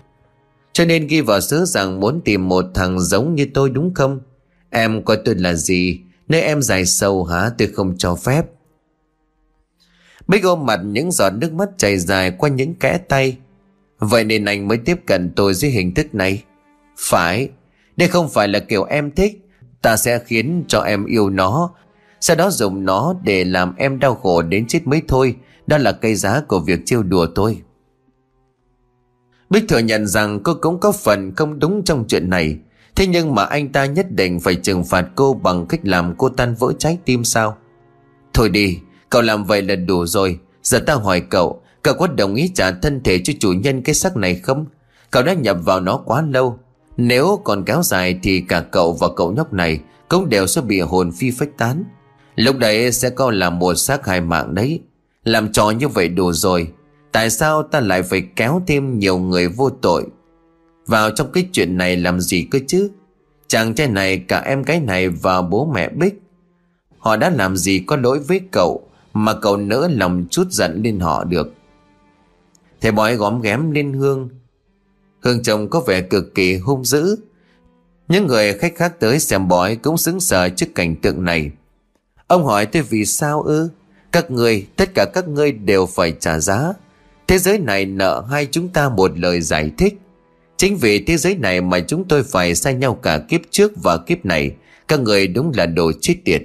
S1: Cho nên ghi vào sớ rằng muốn tìm một thằng giống như tôi đúng không? Em coi tôi là gì? Nơi em dài sâu hả? Tôi không cho phép. Bích ôm mặt những giọt nước mắt chảy dài qua những kẽ tay. Vậy nên anh mới tiếp cận tôi dưới hình thức này. Phải, Đây không phải là kiểu em thích. Ta sẽ khiến cho em yêu nó, Sau đó dùng nó để làm em đau khổ đến chết mới thôi. Đó là cây giá của việc trêu đùa tôi. Bích thừa nhận rằng cô cũng có phần không đúng trong chuyện này. Thế nhưng mà anh ta nhất định phải trừng phạt cô bằng cách làm cô tan vỡ trái tim sao? Thôi đi, Cậu làm vậy là đủ rồi. Giờ ta hỏi cậu Cậu có đồng ý trả thân thể cho chủ nhân cái xác này không? Cậu đã nhập vào nó quá lâu. Nếu còn kéo dài thì cả cậu và cậu nhóc này Cũng đều sẽ bị hồn phi phách tán. Lúc đấy sẽ có là một xác hai mạng đấy. Làm trò như vậy đủ rồi. Tại sao ta lại phải kéo thêm nhiều người vô tội? Vào trong cái chuyện này làm gì cơ chứ? Chàng trai này, cả em gái này và bố mẹ Bích. Họ đã làm gì có lỗi với cậu Mà cậu nỡ lòng chút giận lên họ được? Thầy bói góm ghém lên Hương. Hương chồng có vẻ cực kỳ hung dữ. Những người khách khác tới xem bói cũng xứng sờ trước cảnh tượng này. Ông hỏi tôi vì sao ư? Các người, tất cả các ngươi đều phải trả giá. Thế giới này nợ hai chúng ta một lời giải thích. Chính vì thế giới này mà chúng tôi phải sai nhau cả kiếp trước và kiếp này. Các người đúng là đồ chết tiệt.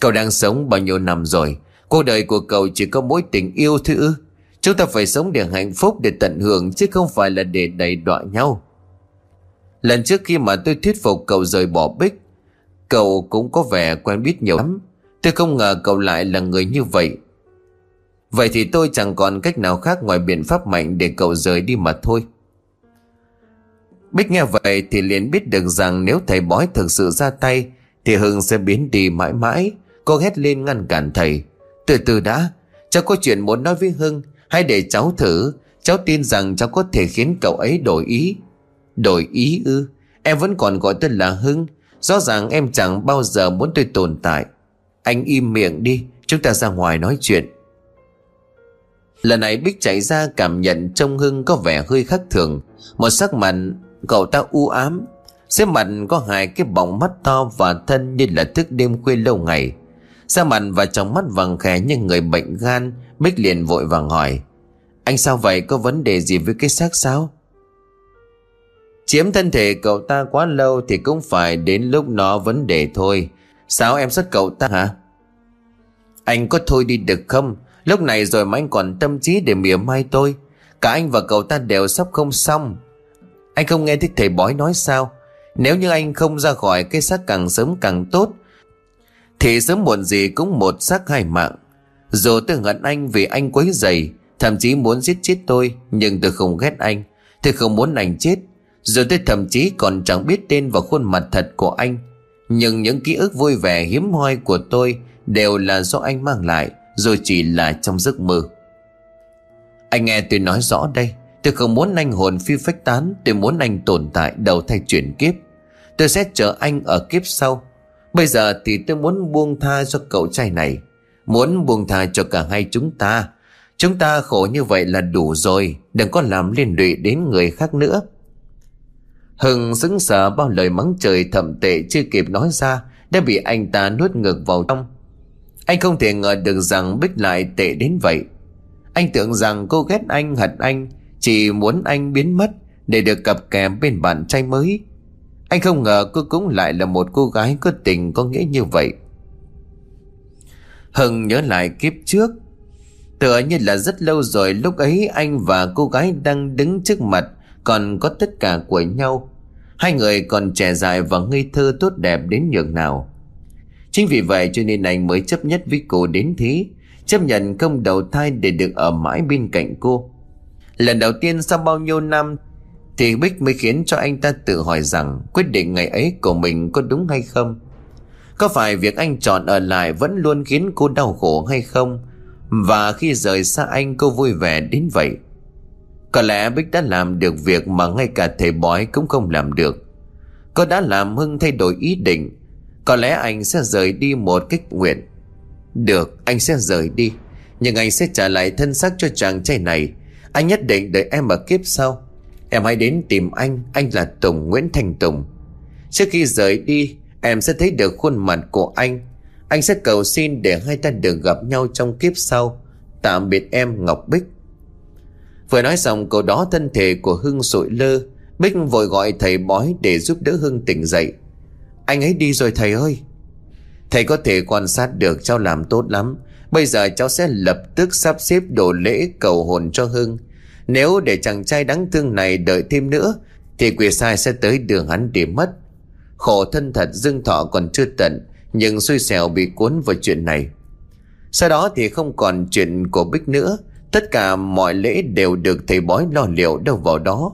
S1: Cậu đang sống bao nhiêu năm rồi? Cuộc đời của cậu chỉ có mối tình yêu thôi ư? Chúng ta phải sống để hạnh phúc để tận hưởng Chứ không phải là để đầy đọa nhau. Lần trước khi mà tôi thuyết phục cậu rời bỏ Bích Cậu cũng có vẻ quen biết nhiều lắm. Tôi không ngờ cậu lại là người như vậy. Vậy thì tôi chẳng còn cách nào khác ngoài biện pháp mạnh để cậu rời đi mà thôi. Bích nghe vậy thì liền biết được rằng nếu thầy bói thực sự ra tay, Thì Hưng sẽ biến đi mãi mãi. Cô hét lên ngăn cản thầy. Từ từ đã, Cháu có chuyện muốn nói với Hưng. Hãy để cháu thử. Cháu tin rằng cháu có thể khiến cậu ấy đổi ý. Đổi ý ư? Em vẫn còn gọi tên là Hưng. Rõ ràng em chẳng bao giờ muốn tôi tồn tại. Anh im miệng đi, Chúng ta ra ngoài nói chuyện. Lần này Bích chạy ra cảm nhận trông Hưng có vẻ hơi khác thường. Một sắc mặt, cậu ta u ám. Xếp mặt có hai cái bọng mắt to và thân như là thức đêm khuya lâu ngày. Da mặt và trong mắt vàng khẽ như người bệnh gan, Bích liền vội vàng hỏi, Anh sao vậy? Có vấn đề gì với cái xác sao? Chiếm thân thể cậu ta quá lâu Thì cũng phải đến lúc nó vấn đề thôi. Sao em sát cậu ta hả? Anh có thôi đi được không? Lúc này rồi mà anh còn tâm trí để mỉa mai tôi. Cả anh và cậu ta đều sắp không xong. Anh không nghe thích thầy bói nói sao? Nếu như anh không ra khỏi cái xác càng sớm càng tốt, Thì sớm muộn gì cũng một xác hai mạng. Dù tôi hận anh vì anh quấy dày Thậm chí muốn giết chết tôi, Nhưng tôi không ghét anh. Tôi không muốn anh chết. Dù tôi thậm chí còn chẳng biết tên và khuôn mặt thật của anh. Nhưng những ký ức vui vẻ hiếm hoi của tôi Đều là do anh mang lại, rồi chỉ là trong giấc mơ. Anh nghe tôi nói rõ đây, Tôi không muốn anh hồn phi phách tán, Tôi muốn anh tồn tại đầu thay chuyển kiếp. Tôi sẽ chờ anh ở kiếp sau. Bây giờ thì tôi muốn buông tha cho cậu trai này, Muốn buông tha cho cả hai chúng ta. Chúng ta khổ như vậy là đủ rồi, Đừng có làm liên lụy đến người khác nữa. Hưng sững sờ bao lời mắng trời thậm tệ chưa kịp nói ra, Đã bị anh ta nuốt ngược vào trong. Anh không thể ngờ được rằng Bích lại tệ đến vậy. Anh tưởng rằng cô ghét anh, hận anh, Chỉ muốn anh biến mất Để được cặp kèm bên bạn trai mới. Anh không ngờ cô cũng lại là một cô gái có tình, có nghĩa như vậy. Hưng nhớ lại kiếp trước. Tựa như là rất lâu rồi lúc ấy anh và cô gái đang đứng trước mặt còn có tất cả của nhau. Hai người còn trẻ dài và ngây thơ tốt đẹp đến nhường nào. Chính vì vậy cho nên anh mới chấp nhất với cô đến thế, Chấp nhận không đầu thai để được ở mãi bên cạnh cô. Lần đầu tiên sau bao nhiêu năm, Thì Bích mới khiến cho anh ta tự hỏi rằng Quyết định ngày ấy của mình có đúng hay không? Có phải việc anh chọn ở lại vẫn luôn khiến cô đau khổ hay không? Và khi rời xa anh, cô vui vẻ đến vậy. Có lẽ Bích đã làm được việc mà ngay cả thầy bói cũng không làm được. Cô đã làm Hưng thay đổi ý định. Có lẽ anh sẽ rời đi một cách nguyện. Được, anh sẽ rời đi. Nhưng anh sẽ trả lại thân xác cho chàng trai này. Anh nhất định đợi em ở kiếp sau. Em hãy đến tìm anh. Anh là Tùng, Nguyễn Thành Tùng. Trước khi rời đi, Em sẽ thấy được khuôn mặt của anh. Anh sẽ cầu xin để hai ta được gặp nhau trong kiếp sau. Tạm biệt em, Ngọc Bích. Vừa nói xong câu đó thân thể của Hưng sụi lơ. Bích vội gọi thầy bói để giúp đỡ Hưng tỉnh dậy. Anh ấy đi rồi thầy ơi. Thầy có thể quan sát được cháu làm tốt lắm. Bây giờ cháu sẽ lập tức sắp xếp đồ lễ cầu hồn cho Hưng. Nếu để chàng trai đáng thương này đợi thêm nữa, Thì quỷ sai sẽ tới đường hắn để mất. Khổ thân thật, dương thọ còn chưa tận, Nhưng xui xẻo bị cuốn vào chuyện này. Sau đó thì không còn chuyện của Bích nữa. Tất cả mọi lễ đều được thầy bói lo liệu đâu vào đó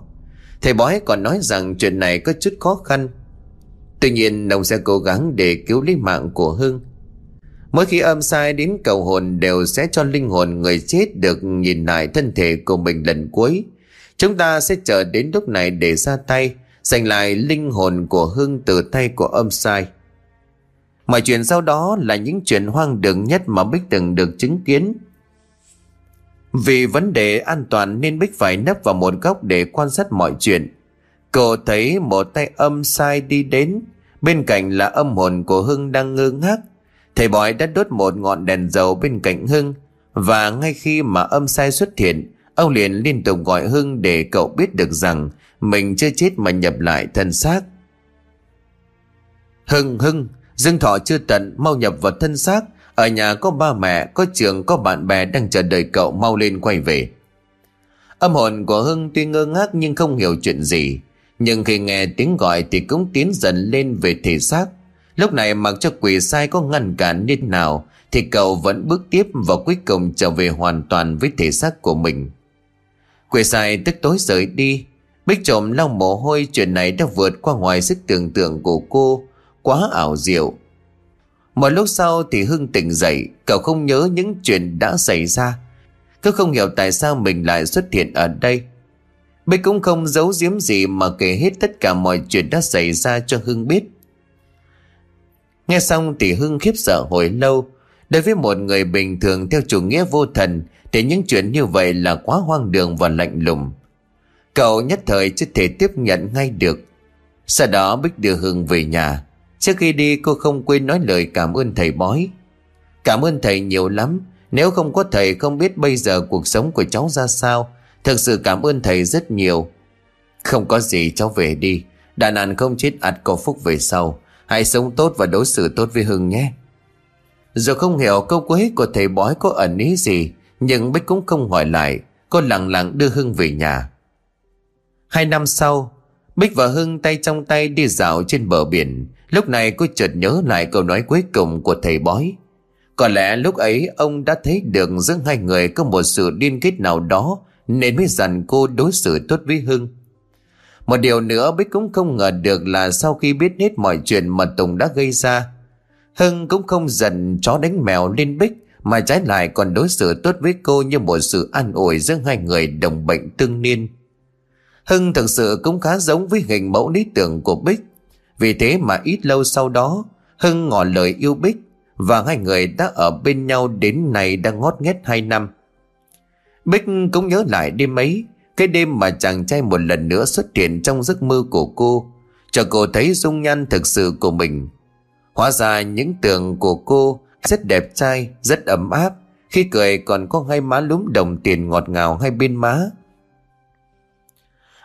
S1: Thầy bói còn nói rằng chuyện này có chút khó khăn Tuy nhiên ông sẽ cố gắng để cứu lấy mạng của Hưng Mỗi khi âm sai đến cầu hồn đều sẽ cho linh hồn người chết được nhìn lại thân thể của mình lần cuối. Chúng ta sẽ chờ đến lúc này để ra tay, giành lại linh hồn của Hưng từ tay của âm sai. Mọi chuyện sau đó là những chuyện hoang đường nhất mà Bích từng được chứng kiến. Vì vấn đề an toàn nên Bích phải nấp vào một góc để quan sát mọi chuyện. Cô thấy một tay âm sai đi đến, bên cạnh là âm hồn của Hưng đang ngơ ngác. Thầy bói đã đốt một ngọn đèn dầu bên cạnh Hưng và ngay khi mà âm sai xuất hiện, ông liền liên tục gọi Hưng để cậu biết được rằng mình chưa chết mà nhập lại thân xác. Hưng, Hưng, Dương Thọ chưa tận, mau nhập vào thân xác. Ở nhà có ba mẹ, có trường, có bạn bè đang chờ đợi cậu mau lên quay về. Âm hồn của Hưng tuy ngơ ngác nhưng không hiểu chuyện gì. Nhưng khi nghe tiếng gọi thì cũng tiến dần lên về thể xác. Lúc này mặc cho quỷ sai có ngăn cản như nào thì cậu vẫn bước tiếp và cuối cùng trở về hoàn toàn với thể xác của mình. Quỷ sai tức tối rời đi. Bích trộm lau mồ hôi chuyện này đã vượt qua ngoài sức tưởng tượng của cô. Quá ảo diệu. Một lúc sau thì Hưng tỉnh dậy, cậu không nhớ những chuyện đã xảy ra. Cứ không hiểu tại sao mình lại xuất hiện ở đây. Bích cũng không giấu giếm gì mà kể hết tất cả mọi chuyện đã xảy ra cho Hưng biết. Nghe xong thì Hưng khiếp sợ hồi lâu. Đối với một người bình thường theo chủ nghĩa vô thần thì những chuyện như vậy là quá hoang đường và lạnh lùng. Cậu nhất thời chưa thể tiếp nhận ngay được. Sau đó Bích đưa Hưng về nhà. Trước khi đi cô không quên nói lời cảm ơn thầy bói. Cảm ơn thầy nhiều lắm. Nếu không có thầy không biết bây giờ cuộc sống của cháu ra sao. Thực sự cảm ơn thầy rất nhiều. Không có gì cháu về đi. Đàn nạn không chết ạt có phúc về sau. Hãy sống tốt và đối xử tốt với Hưng nhé. giờ không hiểu câu cuối của thầy bói có ẩn ý gì, nhưng Bích cũng không hỏi lại, cô lặng lặng đưa Hưng về nhà. Hai năm sau, Bích và Hưng tay trong tay đi dạo trên bờ biển. Lúc này cô chợt nhớ lại câu nói cuối cùng của thầy bói. Có lẽ lúc ấy ông đã thấy được giữa hai người có một sự liên kết nào đó nên mới dặn cô đối xử tốt với Hưng. Một điều nữa Bích cũng không ngờ được là sau khi biết hết mọi chuyện mà Tùng đã gây ra, Hưng cũng không dần chó đánh mèo lên Bích mà trái lại còn đối xử tốt với cô như một sự an ủi giữa hai người đồng bệnh tương niên. Hưng thực sự cũng khá giống với hình mẫu lý tưởng của Bích. Vì thế mà ít lâu sau đó, Hưng ngỏ lời yêu Bích và hai người đã ở bên nhau đến nay đang ngót nghét hai năm. Bích cũng nhớ lại đêm ấy, cái đêm mà chàng trai một lần nữa xuất hiện trong giấc mơ của cô, cho cô thấy dung nhan thực sự của mình. Hóa ra những tường của cô rất đẹp trai, rất ấm áp, khi cười còn có hai má lúm đồng tiền ngọt ngào hai bên má.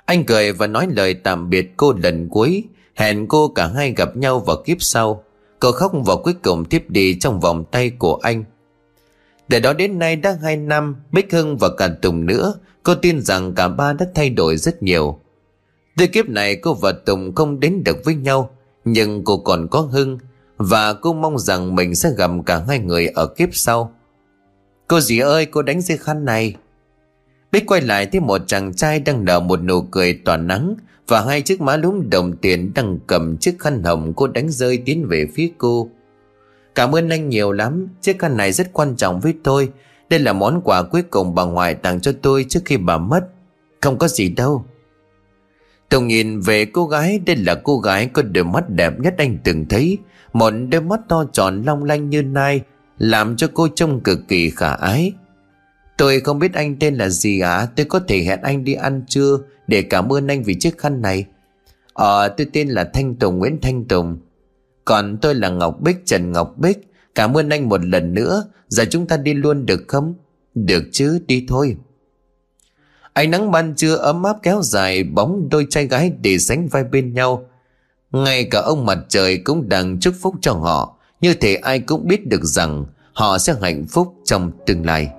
S1: Anh cười và nói lời tạm biệt cô lần cuối, hẹn cô cả hai gặp nhau vào kiếp sau. Cô khóc và cuối cùng tiếp đi trong vòng tay của anh. Từ đó đến nay đã hai năm, Bích Hưng và cả Tùng nữa Cô tin rằng cả ba đã thay đổi rất nhiều Từ kiếp này cô và Tùng không đến được với nhau Nhưng cô còn có Hưng Và cô mong rằng mình sẽ gặp cả hai người ở kiếp sau Cô dì ơi cô đánh dây khăn này Bích quay lại thấy một chàng trai đang nở một nụ cười tỏa nắng và hai chiếc má lúm đồng tiền đang cầm chiếc khăn hồng cô đánh rơi tiến về phía cô Cảm ơn anh nhiều lắm Chiếc khăn này rất quan trọng với tôi đây là món quà cuối cùng bà ngoại tặng cho tôi trước khi bà mất. Không có gì đâu. Tùng nhìn về cô gái, đây là cô gái có đôi mắt đẹp nhất anh từng thấy. Một đôi mắt to tròn long lanh như nai, làm cho cô trông cực kỳ khả ái. Tôi không biết anh tên là gì ạ Tôi có thể hẹn anh đi ăn trưa để cảm ơn anh vì chiếc khăn này. Ờ tôi tên là Thanh Tùng, Nguyễn Thanh Tùng. Còn tôi là Ngọc Bích, Trần Ngọc Bích. Cảm ơn anh một lần nữa. Giờ chúng ta đi luôn được không? Được chứ, đi thôi. Ánh nắng ban trưa ấm áp kéo dài, Bóng đôi trai gái để sánh vai bên nhau. Ngay cả ông mặt trời cũng đang chúc phúc cho họ. Như thể ai cũng biết được rằng Họ sẽ hạnh phúc trong tương lai.